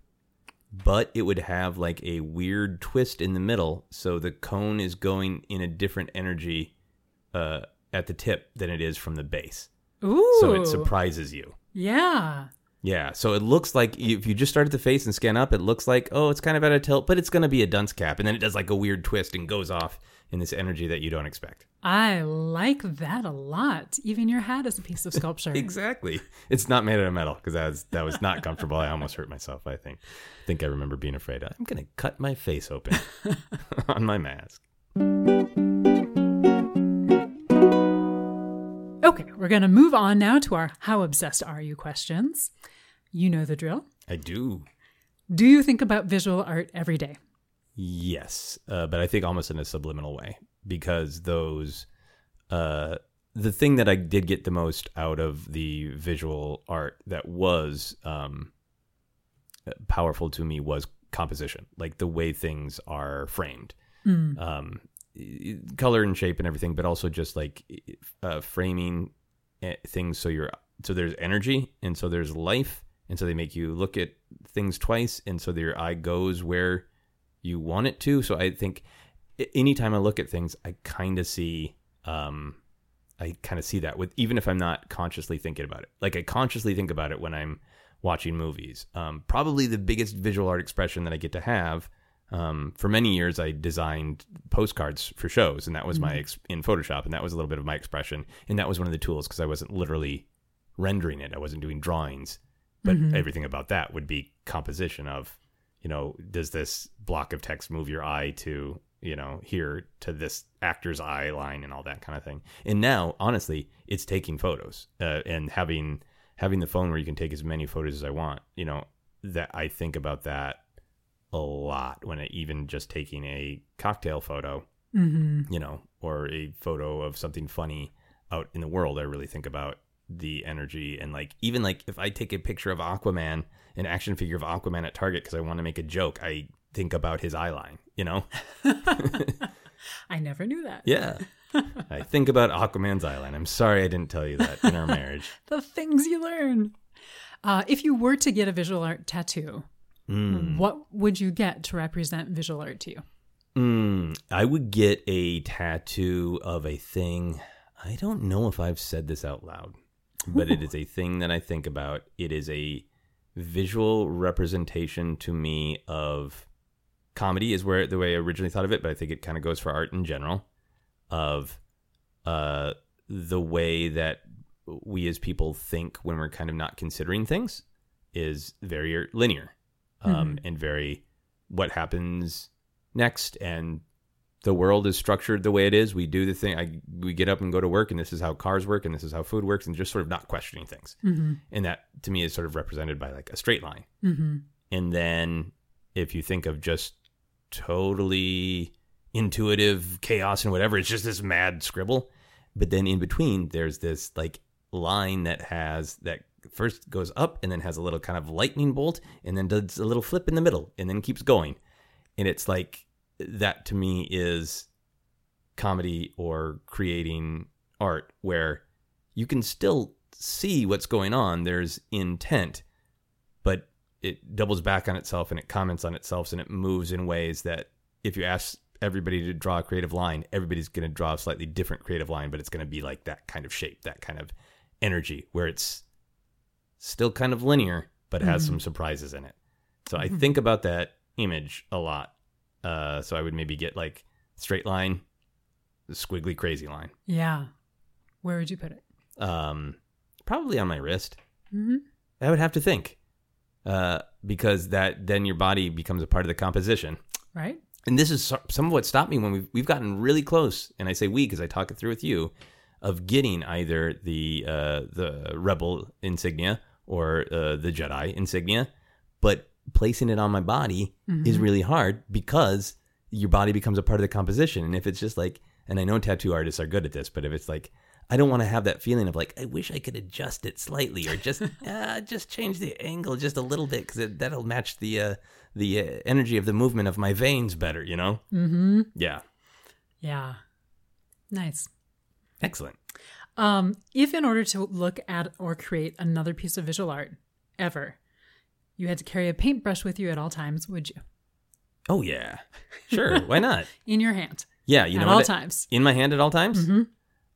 but it would have like a weird twist in the middle, so the cone is going in a different energy, uh, at the tip than it is from the base. Ooh. So it surprises you. Yeah. Yeah, so it looks like if you just start at the face and scan up, it looks like oh, it's kind of at a tilt, but it's going to be a dunce cap, and then it does like a weird twist and goes off in this energy that you don't expect. I like that a lot. Even your hat is a piece of sculpture. Exactly. It's not made out of metal because that was that was not comfortable. I almost hurt myself. I think. I think I remember being afraid. I'm going to cut my face open on my mask. Okay, we're going to move on now to our How Obsessed Are You questions. You know the drill. I do. Do you think about visual art every day? Yes, uh, but I think almost in a subliminal way because those, uh, the thing that I did get the most out of the visual art that was um, powerful to me was composition, like the way things are framed, um, color and shape and everything, but also just like uh, framing eh, things so you're so there's energy and so there's life and so they make you look at things twice and so your eye goes where you want it to. So I think anytime I look at things, I kind of see um, I kind of see that with even if I'm not consciously thinking about it. Like I consciously think about it when I'm watching movies. Um, probably the biggest visual art expression that I get to have. Um, for many years, I designed postcards for shows, and that was my ex- in Photoshop, and that was a little bit of my expression, and that was one of the tools because I wasn't literally rendering it. I wasn't doing drawings, but everything about that would be composition of, you know, does this block of text move your eye to, you know, here to this actor's eye line and all that kind of thing. And now, honestly, it's taking photos uh, and having having the phone where you can take as many photos as I want. You know, that I think about that a lot when I even just taking a cocktail photo, Mm-hmm. you know, or a photo of something funny out in the world. I really think about the energy and like even like if I take a picture of Aquaman, an action figure of Aquaman at Target because I want to make a joke, I think about his eye line, you know? I never knew that. Yeah. I think about Aquaman's eye line. I'm sorry I didn't tell you that in our marriage. The things you learn. Uh, if you were to get a visual art tattoo, Mm. what would you get to represent visual art to you? Mm, I would get a tattoo of a thing. I don't know if I've said this out loud, but it is a thing that I think about. It is a visual representation to me of comedy is where the way I originally thought of it, but I think it kind of goes for art in general of uh the way that we as people think when we're kind of not considering things is very linear um and very what happens next and the world is structured the way it is we do the thing I, we get up and go to work and this is how cars work and this is how food works and just sort of not questioning things Mm-hmm. and that to me is sort of represented by like a straight line Mm-hmm. and then if you think of just totally intuitive chaos and whatever, it's just this mad scribble. But then in between, there's this like line that has that first goes up and then has a little kind of lightning bolt and then does a little flip in the middle and then keeps going. And it's like that to me is comedy or creating art where you can still see what's going on. There's intent, but it doubles back on itself and it comments on itself and it moves in ways that if you ask everybody to draw a creative line, everybody's going to draw a slightly different creative line, but it's going to be like that kind of shape, that kind of energy where it's still kind of linear, but has mm-hmm. some surprises in it. So I mm-hmm. think about that image a lot. Uh, so I would maybe get like straight line, squiggly crazy line. Yeah. Where would you put it? Um, probably on my wrist. Mm-hmm. I would have to think, uh, because that then your body becomes a part of the composition. Right? And this is some of what stopped me when we've we've gotten really close, and I say we because I talk it through with you, of getting either the uh, the rebel insignia or uh, the Jedi insignia, but placing it on my body is really hard because your body becomes a part of the composition. And if it's just like, and I know tattoo artists are good at this, but if it's like, I don't want to have that feeling of like, I wish I could adjust it slightly or just uh, just change the angle just a little bit because that'll match the uh, the uh, energy of the movement of my veins better. You know? Mm-hmm. Yeah. Yeah. Nice. Excellent. Um, if in order to look at or create another piece of visual art ever, you had to carry a paintbrush with you at all times, would you? Oh yeah, sure. Why not? In your hand Yeah, you know. at know all times. In my hand at all times. Mm-hmm.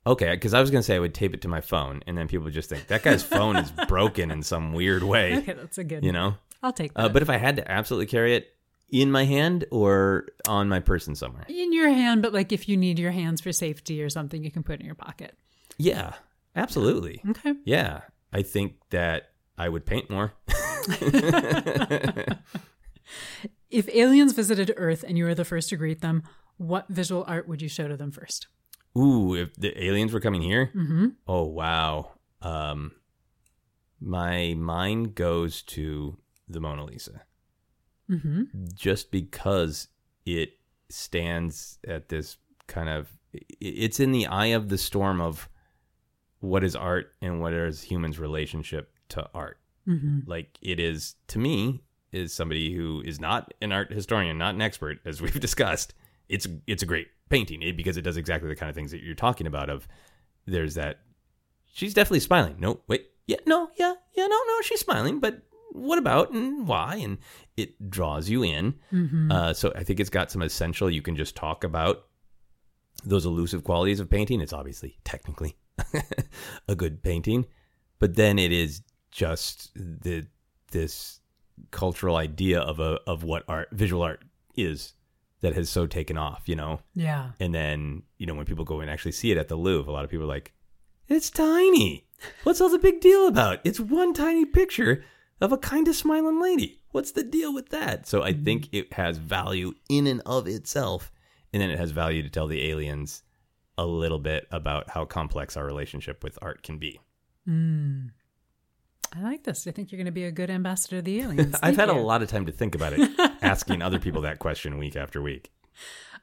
Okay, because I was gonna say I would tape it to my phone, and then people would just think that guy's phone is broken in some weird way. Okay, that's a good. You know. I'll take that. Uh, but if I had to absolutely carry it in my hand or on my person somewhere, in your hand, but like if you need your hands for safety or something, you can put it in your pocket. yeah, absolutely. Okay. Yeah, I think that I would paint more. If aliens visited Earth and you were the first to greet them, what visual art would you show to them first? Ooh, if the aliens were coming here, Mm-hmm. oh wow. Um, my mind goes to the Mona Lisa. Mm-hmm. just because it stands at this kind of, it's in the eye of the storm of what is art and what is humans relationship to art Mm-hmm. like it is to me is somebody who is not an art historian not an expert as we've discussed it's it's a great painting it, because it does exactly the kind of things that you're talking about of there's that she's definitely smiling no wait yeah no yeah yeah no no she's smiling but what about and why and it draws you in Mm-hmm. uh, so I think it's got some essential you can just talk about those elusive qualities of painting. It's obviously technically a good painting, but then it is just the this cultural idea of a of what art visual art is that has so taken off, you know. Yeah. And then, you know, when people go and actually see it at the Louvre, a lot of people are like, "It's tiny. What's all the big deal about? It's one tiny picture of a kind of smiling lady. What's the deal with that?" So I mm-hmm. think it has value in and of itself, and then it has value to tell the aliens a little bit about how complex our relationship with art can be. Mm. I like this. I think you're going to be a good ambassador of the aliens. I've had a lot of time to think about it, asking other people that question week after week.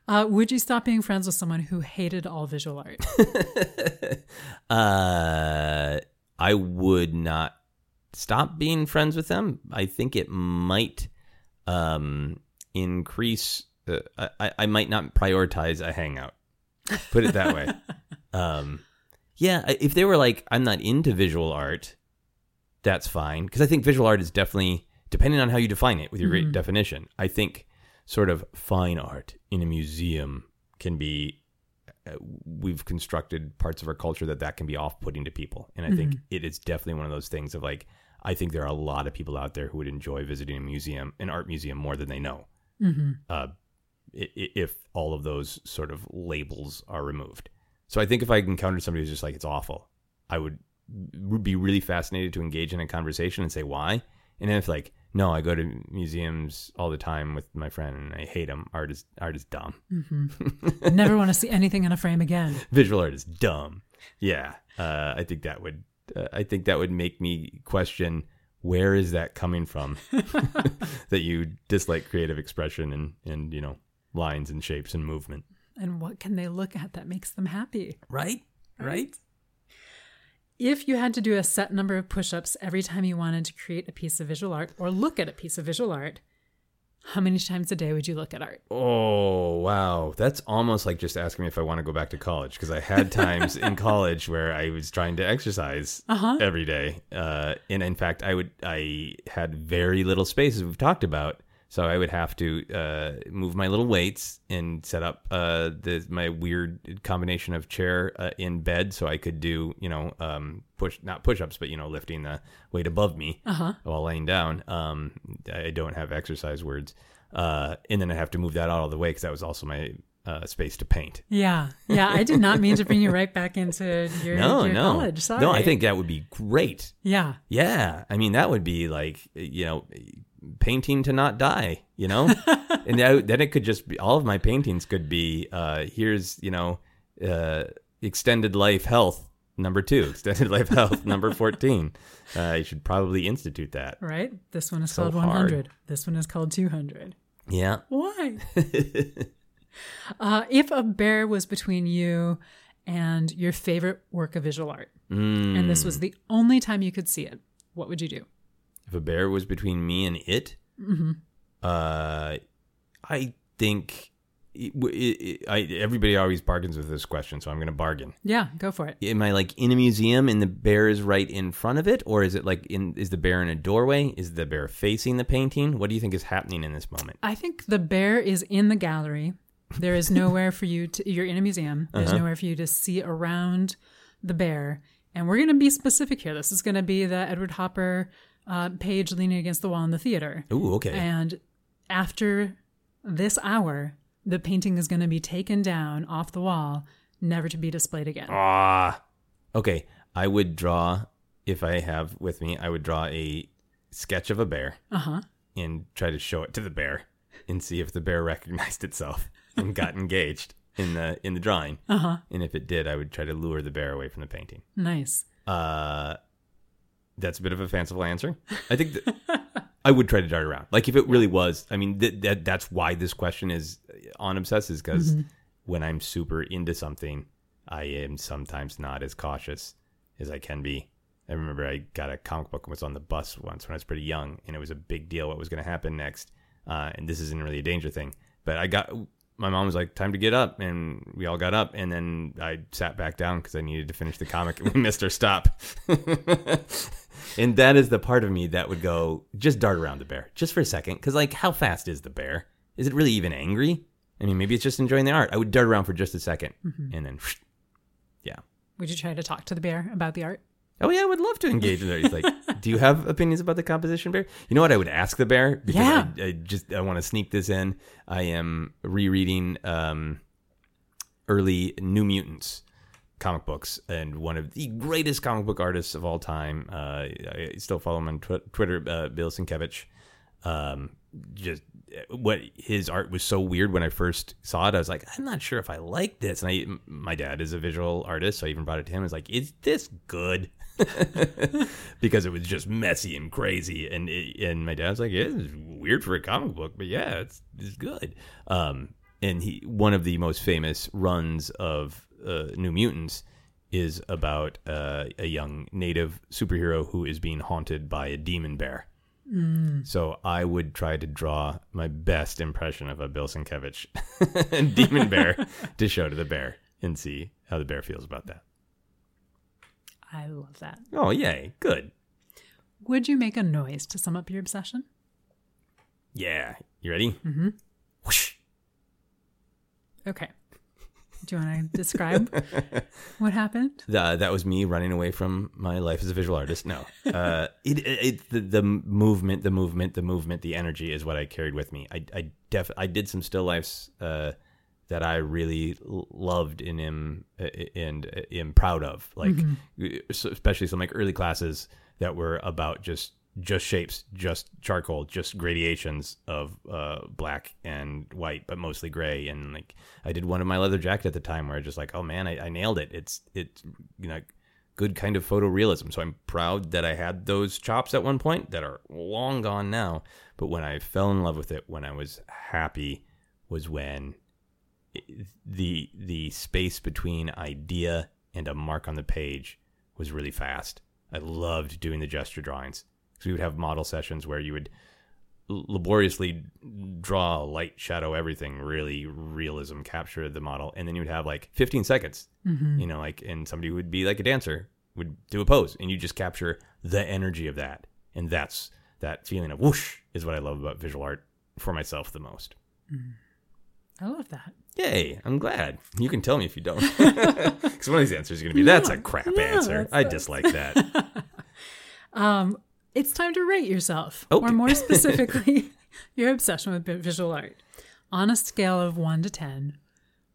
Uh, would you stop being friends with someone who hated all visual art? uh, I would not stop being friends with them. I think it might um, increase. Uh, I, I might not prioritize a hangout. Put it that way. um, yeah, if they were like, I'm not into visual art, that's fine. Because I think visual art is definitely, depending on how you define it with your great definition, I think sort of fine art in a museum can be uh, we've constructed parts of our culture that that can be off-putting to people. And i think it is definitely one of those things of like i think there are a lot of people out there who would enjoy visiting a museum an art museum more than they know. Uh, i- i- if all of those sort of labels are removed. So i think if i encountered somebody who's just like it's awful i would would be really fascinated to engage in a conversation and say why and then if like no i go to museums all the time with my friend and i hate them art is art is dumb Never want to see anything in a frame again. visual art is dumb. Yeah, uh, I think that would uh, I think that would make me question where is that coming from that you dislike creative expression and and you know lines and shapes and movement. And what can they look at that makes them happy? Right? Right? If you had to do a set number of push ups every time you wanted to create a piece of visual art or look at a piece of visual art, how many times a day would you look at art? Oh wow, that's almost like just asking me if I want to go back to college because I had times in college where I was trying to exercise every day, uh, and in fact, I would I had very little space as we've talked about, so I would have to uh, move my little weights and set up uh, the my weird combination of chair uh, in bed so I could do you know um, push not push ups but you know lifting the weight above me while laying down. Um, I don't have exercise words, uh, and then I have to move that out of the way because that was also my uh, space to paint. Yeah. Yeah. I did not mean to bring you right back into your, No, your no, college. Sorry. no. I think that would be great. Yeah. Yeah, I mean that would be like you know painting to not die. You know, and then it could just be all of my paintings could be uh, here's you know uh, extended life health number two, extended life health number fourteen. Uh, you should probably institute that. Right? This one is So called hard. 100. This one is called 200. Yeah. Why? uh, if a bear was between you and your favorite work of visual art, Mm. and this was the only time you could see it, what would you do? If a bear was between me and it, uh, I think it, it, it, I, everybody always bargains with this question, so I'm going to bargain. Yeah, go for it. Am I like in a museum and the bear is right in front of it, or is it like in? Is the bear in a doorway? Is the bear facing the painting? What do you think is happening in this moment? I think the bear is in the gallery. There is nowhere for you to, you're in a museum. There's Uh-huh. nowhere for you to see around the bear. And we're going to be specific here. This is going to be the Edward Hopper uh, page leaning against the wall in the theater. Ooh, okay. And after this hour, the painting is going to be taken down off the wall, never to be displayed again. Ah, okay. I would draw if I have with me. I would draw a sketch of a bear Uh huh. and try to show it to the bear and see if the bear recognized itself and got engaged in the in the drawing. Uh huh. And if it did, I would try to lure the bear away from the painting. Nice. Uh, that's a bit of a fanciful answer. I think that I would try to dart around. Like if it really was, I mean, th- that that's why this question is on obsess is because when I'm super into something, I am sometimes not as cautious as I can be. I remember I got a comic book and was on the bus once when I was pretty young, and it was a big deal what was going to happen next. Uh, and this isn't really a danger thing, but I got my mom was like, "Time to get up," and we all got up, and then I sat back down because I needed to finish the comic, and we missed our stop. and that is the part of me that would go just dart around the bear just for a second, because like, how fast is the bear? Is it really even angry? I mean, maybe it's just enjoying the art. I would dart around for just a 2nd Mm-hmm. and then, yeah. Would you try to talk to the bear about the art? Oh yeah, I would love to engage with it. He's like, "Do you have opinions about the composition, bear?" You know what? I would ask the bear because Yeah. I, I just I want to sneak this in. I am rereading um, early New Mutants comic books, and one of the greatest comic book artists of all time. Uh, I still follow him on tw- Twitter, uh, Bill Sienkiewicz. Um, just what his art was so weird when I first saw it. I was like, I'm not sure if I like this. And I, my dad is a visual artist, so I even brought it to him. I was like, Is this good? because it was just messy and crazy. And it, and my dad's like, yeah, it's weird for a comic book, but yeah, it's it's good. Um, and he one of the most famous runs of uh, New Mutants is about uh, a young native superhero who is being haunted by a demon bear. So I would try to draw my best impression of a Bill Sienkiewicz demon bear to show to the bear and see how the bear feels about that. I love that. Oh, yay. Good. Would you make a noise to sum up your obsession? Yeah. You ready? Mm-hmm. Whoosh. Okay. Do you want to describe what happened? The, that was me running away from my life as a visual artist. No, uh, it, it, it the, the movement, the movement, the movement, the energy is what I carried with me. I, I def, I did some still lifes uh, that I really loved and am and am proud of. Like, so- especially some like early classes that were about just just shapes, just charcoal, just gradations of uh, black and white, but mostly gray. And like I did one of my leather jacket at the time where I just like, oh man, I, I nailed it. It's it's you know good kind of photorealism. So I'm proud that I had those chops at one point that are long gone now. But when I fell in love with it, when I was happy, was when the the space between idea and a mark on the page was really fast. I loved doing the gesture drawings. So we would have model sessions where you would laboriously draw light, shadow, everything, really realism capture the model, and then you would have like 15 seconds. Mm-hmm. You know, like and somebody would be like a dancer would do a pose, and you just capture the energy of that, and that's that feeling of whoosh is what I love about visual art for myself the most. Mm-hmm. I love that. Yay, I'm glad. You can tell me if you don't. Because one of these answers is going to be, that's a crap answer. I dislike that. Um, it's time to rate yourself, or more specifically, your obsession with visual art. On a scale of one to ten,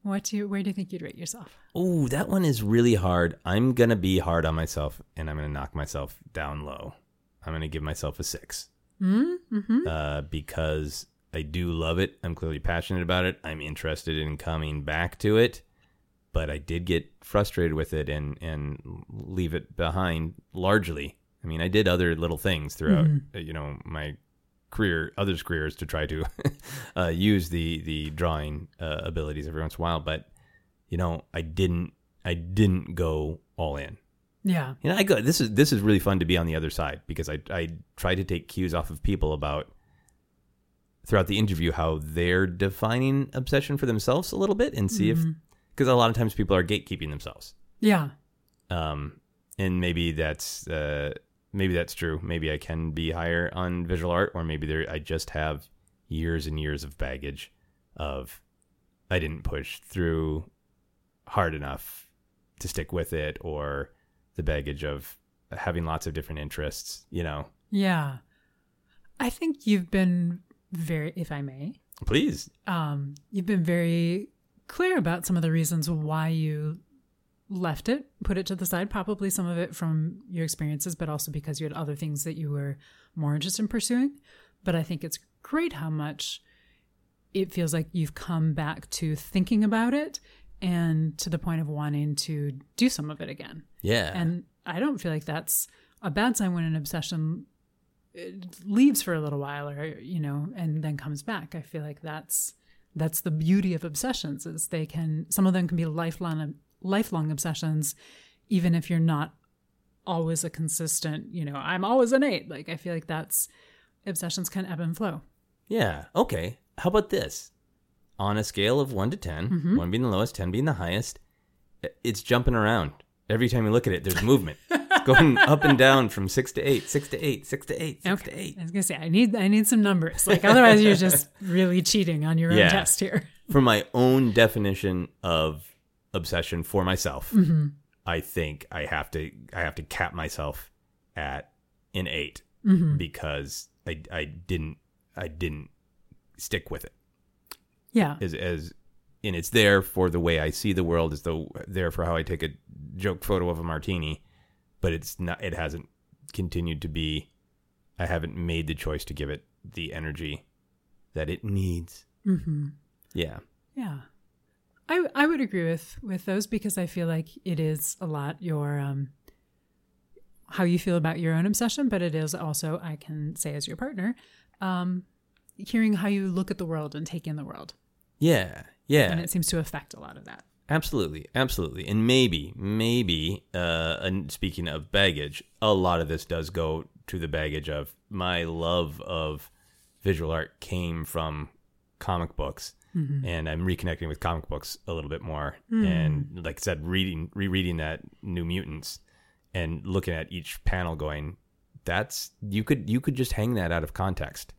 what do you, where do you think you'd rate yourself? Oh, that one is really hard. I'm going to be hard on myself and I'm going to knock myself down low. I'm going to give myself a 6 mm-hmm. uh, because I do love it. I'm clearly passionate about it. I'm interested in coming back to it. But I did get frustrated with it and, and leave it behind largely. I mean, I did other little things throughout, uh, you know, my career, others' careers to try to uh, use the the drawing uh, abilities every once in a while. But you know, I didn't I didn't go all in. Yeah. You know, I go. This is this is really fun to be on the other side because I I try to take cues off of people about throughout the interview how they're defining obsession for themselves a little bit and see if because a lot of times people are gatekeeping themselves. Yeah. Um, and maybe that's uh, maybe that's true. Maybe I can be higher on visual art, or maybe there I just have years and years of baggage of I didn't push through hard enough to stick with it, or the baggage of having lots of different interests. You know, Yeah. I think you've been very, if I may, please. um, you've been very clear about some of the reasons why you left it, put it to the side, probably some of it from your experiences, but also because you had other things that you were more interested in pursuing. But I think it's great how much it feels like you've come back to thinking about it and to the point of wanting to do some of it again. Yeah, And I don't feel like that's a bad sign when an obsession Uh, leaves for a little while or you know and then comes back. I feel like that's that's the beauty of obsessions is they can some of them can be lifelong lifelong obsessions even if you're not always a consistent, you know, I'm always an 8. Like I feel like that's obsessions can ebb and flow. Yeah. Okay. How about this? On a scale of one to 10, mm-hmm. one being the lowest, 10 being the highest, it's jumping around. Every time you look at it, there's movement. going up and down from six to eight, six to eight, six to eight, six to eight. I was gonna say I need I need some numbers. Like otherwise you're just really cheating on your own Yeah. test here. for my own definition of obsession for myself, Mm-hmm. I think I have to I have to cap myself at an 8 Mm-hmm. because I I didn't I didn't stick with it Yeah. as as and it's there for the way I see the world, it's the there for how I take a joke photo of a martini, but it's not. It hasn't continued to be. I haven't made the choice to give it the energy that it needs. Mm-hmm. Yeah, Yeah. I I would agree with with those because I feel like it is a lot your um how you feel about your own obsession, but it is also I can say as your partner, um hearing how you look at the world and take in the world. yeah, yeah. And it seems to affect a lot of that. Absolutely, absolutely. And maybe, maybe, uh, and speaking of baggage, a lot of this does go to the baggage of my love of visual art came from comic books. And I'm reconnecting with comic books a little bit more. And like I said, reading, rereading that New Mutants and looking at each panel going, that's, you could, you could just hang that out of context.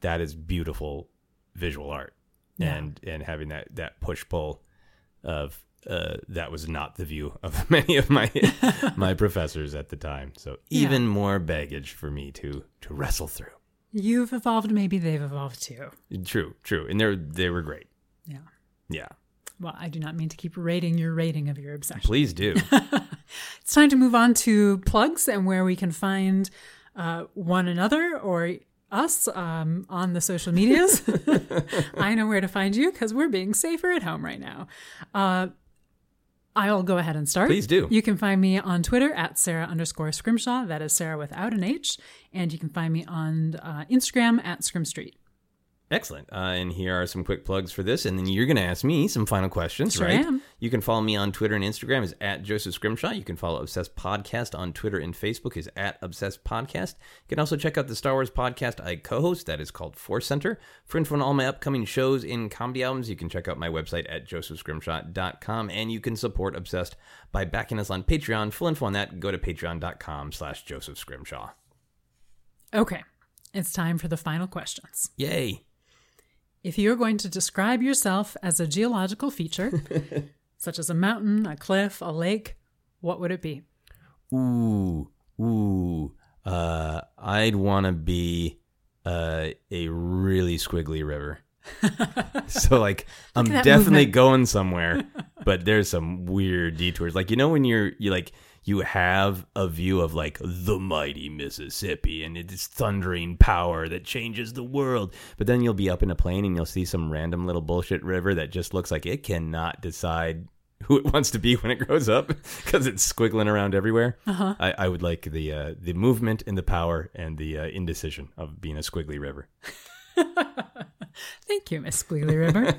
That is beautiful visual art. Yeah. And, and having that, that push pull of uh, that was not the view of many of my my professors at the time. So even more baggage for me to to wrestle through. You've evolved, maybe they've evolved too. True, true, and they're they were great. Yeah. Yeah, Well, I do not mean to keep rating your rating of your obsession. please do. It's time to move on to plugs and where we can find uh, one another or us um, on the social medias. I know where to find you because we're being safer at home right now. Uh, I'll go ahead and start. Please do. You can find me on Twitter at Sara underscore Scrimshaw. That is Sara without an H. And you can find me on uh, Instagram at Scrim Street. Excellent. Uh, and here are some quick plugs for this, and then you're going to ask me some final questions, Sure right? am. You can follow me on Twitter and Instagram is at Joseph Scrimshaw. You can follow Obsessed Podcast on Twitter and Facebook is at Obsessed Podcast. You can also check out the Star Wars podcast I co-host that is called Force Center. For info on all my upcoming shows in comedy albums, you can check out my website at josephscrimshaw.com, and you can support Obsessed by backing us on Patreon. Full info on that, go to patreon.com slash Joseph Scrimshaw. Okay, it's time for the final questions. Yay! If you're going to describe yourself as a geological feature, such as a mountain, a cliff, a lake, what would it be? Ooh, ooh. Uh, I'd want to be uh, a really squiggly river. so like I'm definitely movement. going somewhere, but there's some weird detours. Like you know when you're you like you have a view of like the mighty Mississippi and it's thundering power that changes the world, but then you'll be up in a plane and you'll see some random little bullshit river that just looks like it cannot decide who it wants to be when it grows up because it's squiggling around everywhere. Uh-huh. I, I would like the uh, the movement and the power and the uh, indecision of being a squiggly river. Thank you, Miss Squiggly River.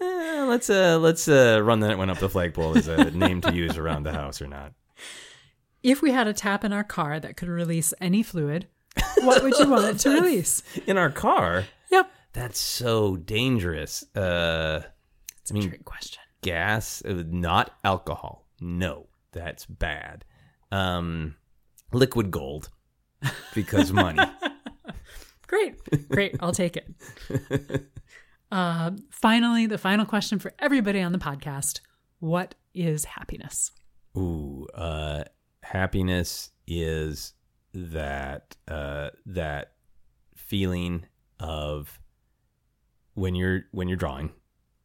Eh, let's uh let's uh run that one up the flagpole as a name to use around the house or not. if we had a tap in our car that could release any fluid, what would you want it to release? In our car, Yep. that's so dangerous. Uh, It's a I mean- trick question. gas, uh, not alcohol. No, that's bad. Um, liquid gold because money. Great. Great. I'll take it. Uh, finally, the final question for everybody on the podcast What is happiness? Ooh, uh, happiness is that uh, that feeling of when you're when you're drawing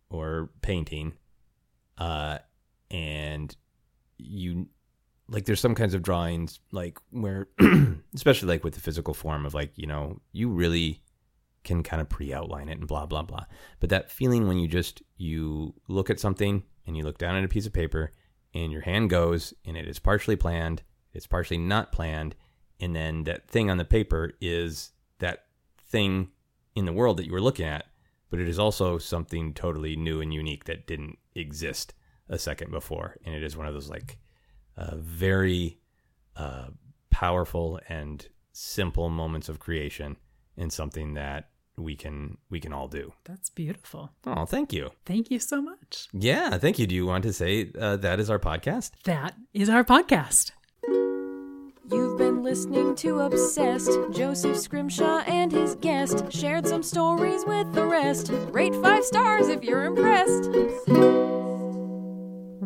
or painting, uh, and you like there's some kinds of drawings like where especially like with the physical form of like you know you really can kind of pre-outline it and blah blah blah. But that feeling when you just you look at something and you look down at a piece of paper and your hand goes and it is partially planned it's partially not planned and then that thing on the paper is that thing in the world that you were looking at but it is also something totally new and unique that didn't exist a second before. And it is one of those like uh, very uh, powerful and simple moments of creation and something that we can we can all do That's beautiful. oh thank you Thank you so much. yeah thank you do you want to say uh, that is our podcast That is our podcast. You've been listening to Obsessed. Joseph Scrimshaw and his guest shared some stories with the rest. Rate five stars if you're impressed.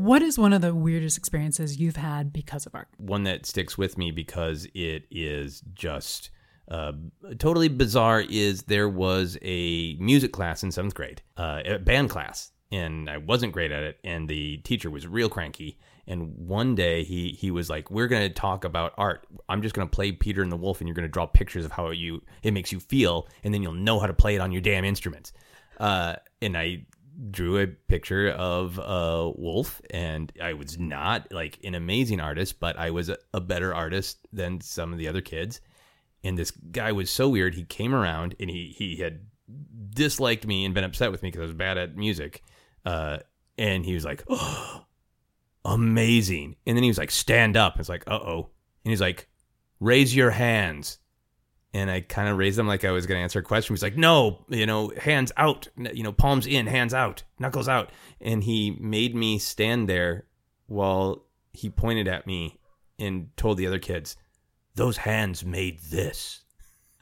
What is one of the weirdest experiences you've had because of art? One that sticks with me because it is just uh, totally bizarre is there was a music class in seventh grade, uh, a band class, and I wasn't great at it, and the teacher was real cranky. And one day he he was like, "We're to talk about art. I'm just to play Peter and the Wolf, and you're to draw pictures of how you it makes you feel, and then you'll know how to play it on your damn instruments." Uh, and I drew a picture of a wolf and I was not like an amazing artist, but I was a, a, better artist than some of the other kids. And this guy was so weird. He came around and he he had disliked me and been upset with me because I was bad at music. Uh, and he was like, oh, amazing. And then he was like, stand up. It's like, uh oh. And he's like, raise your hands and I kind of raised them like I was going to answer a question. He's like, "No, you know, hands out, you know, palms in, hands out, knuckles out." And he made me stand there while he pointed at me and told the other kids, "Those hands made this."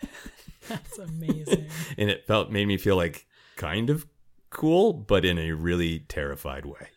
That's amazing. and it felt made me feel like kind of cool, but in a really terrified way.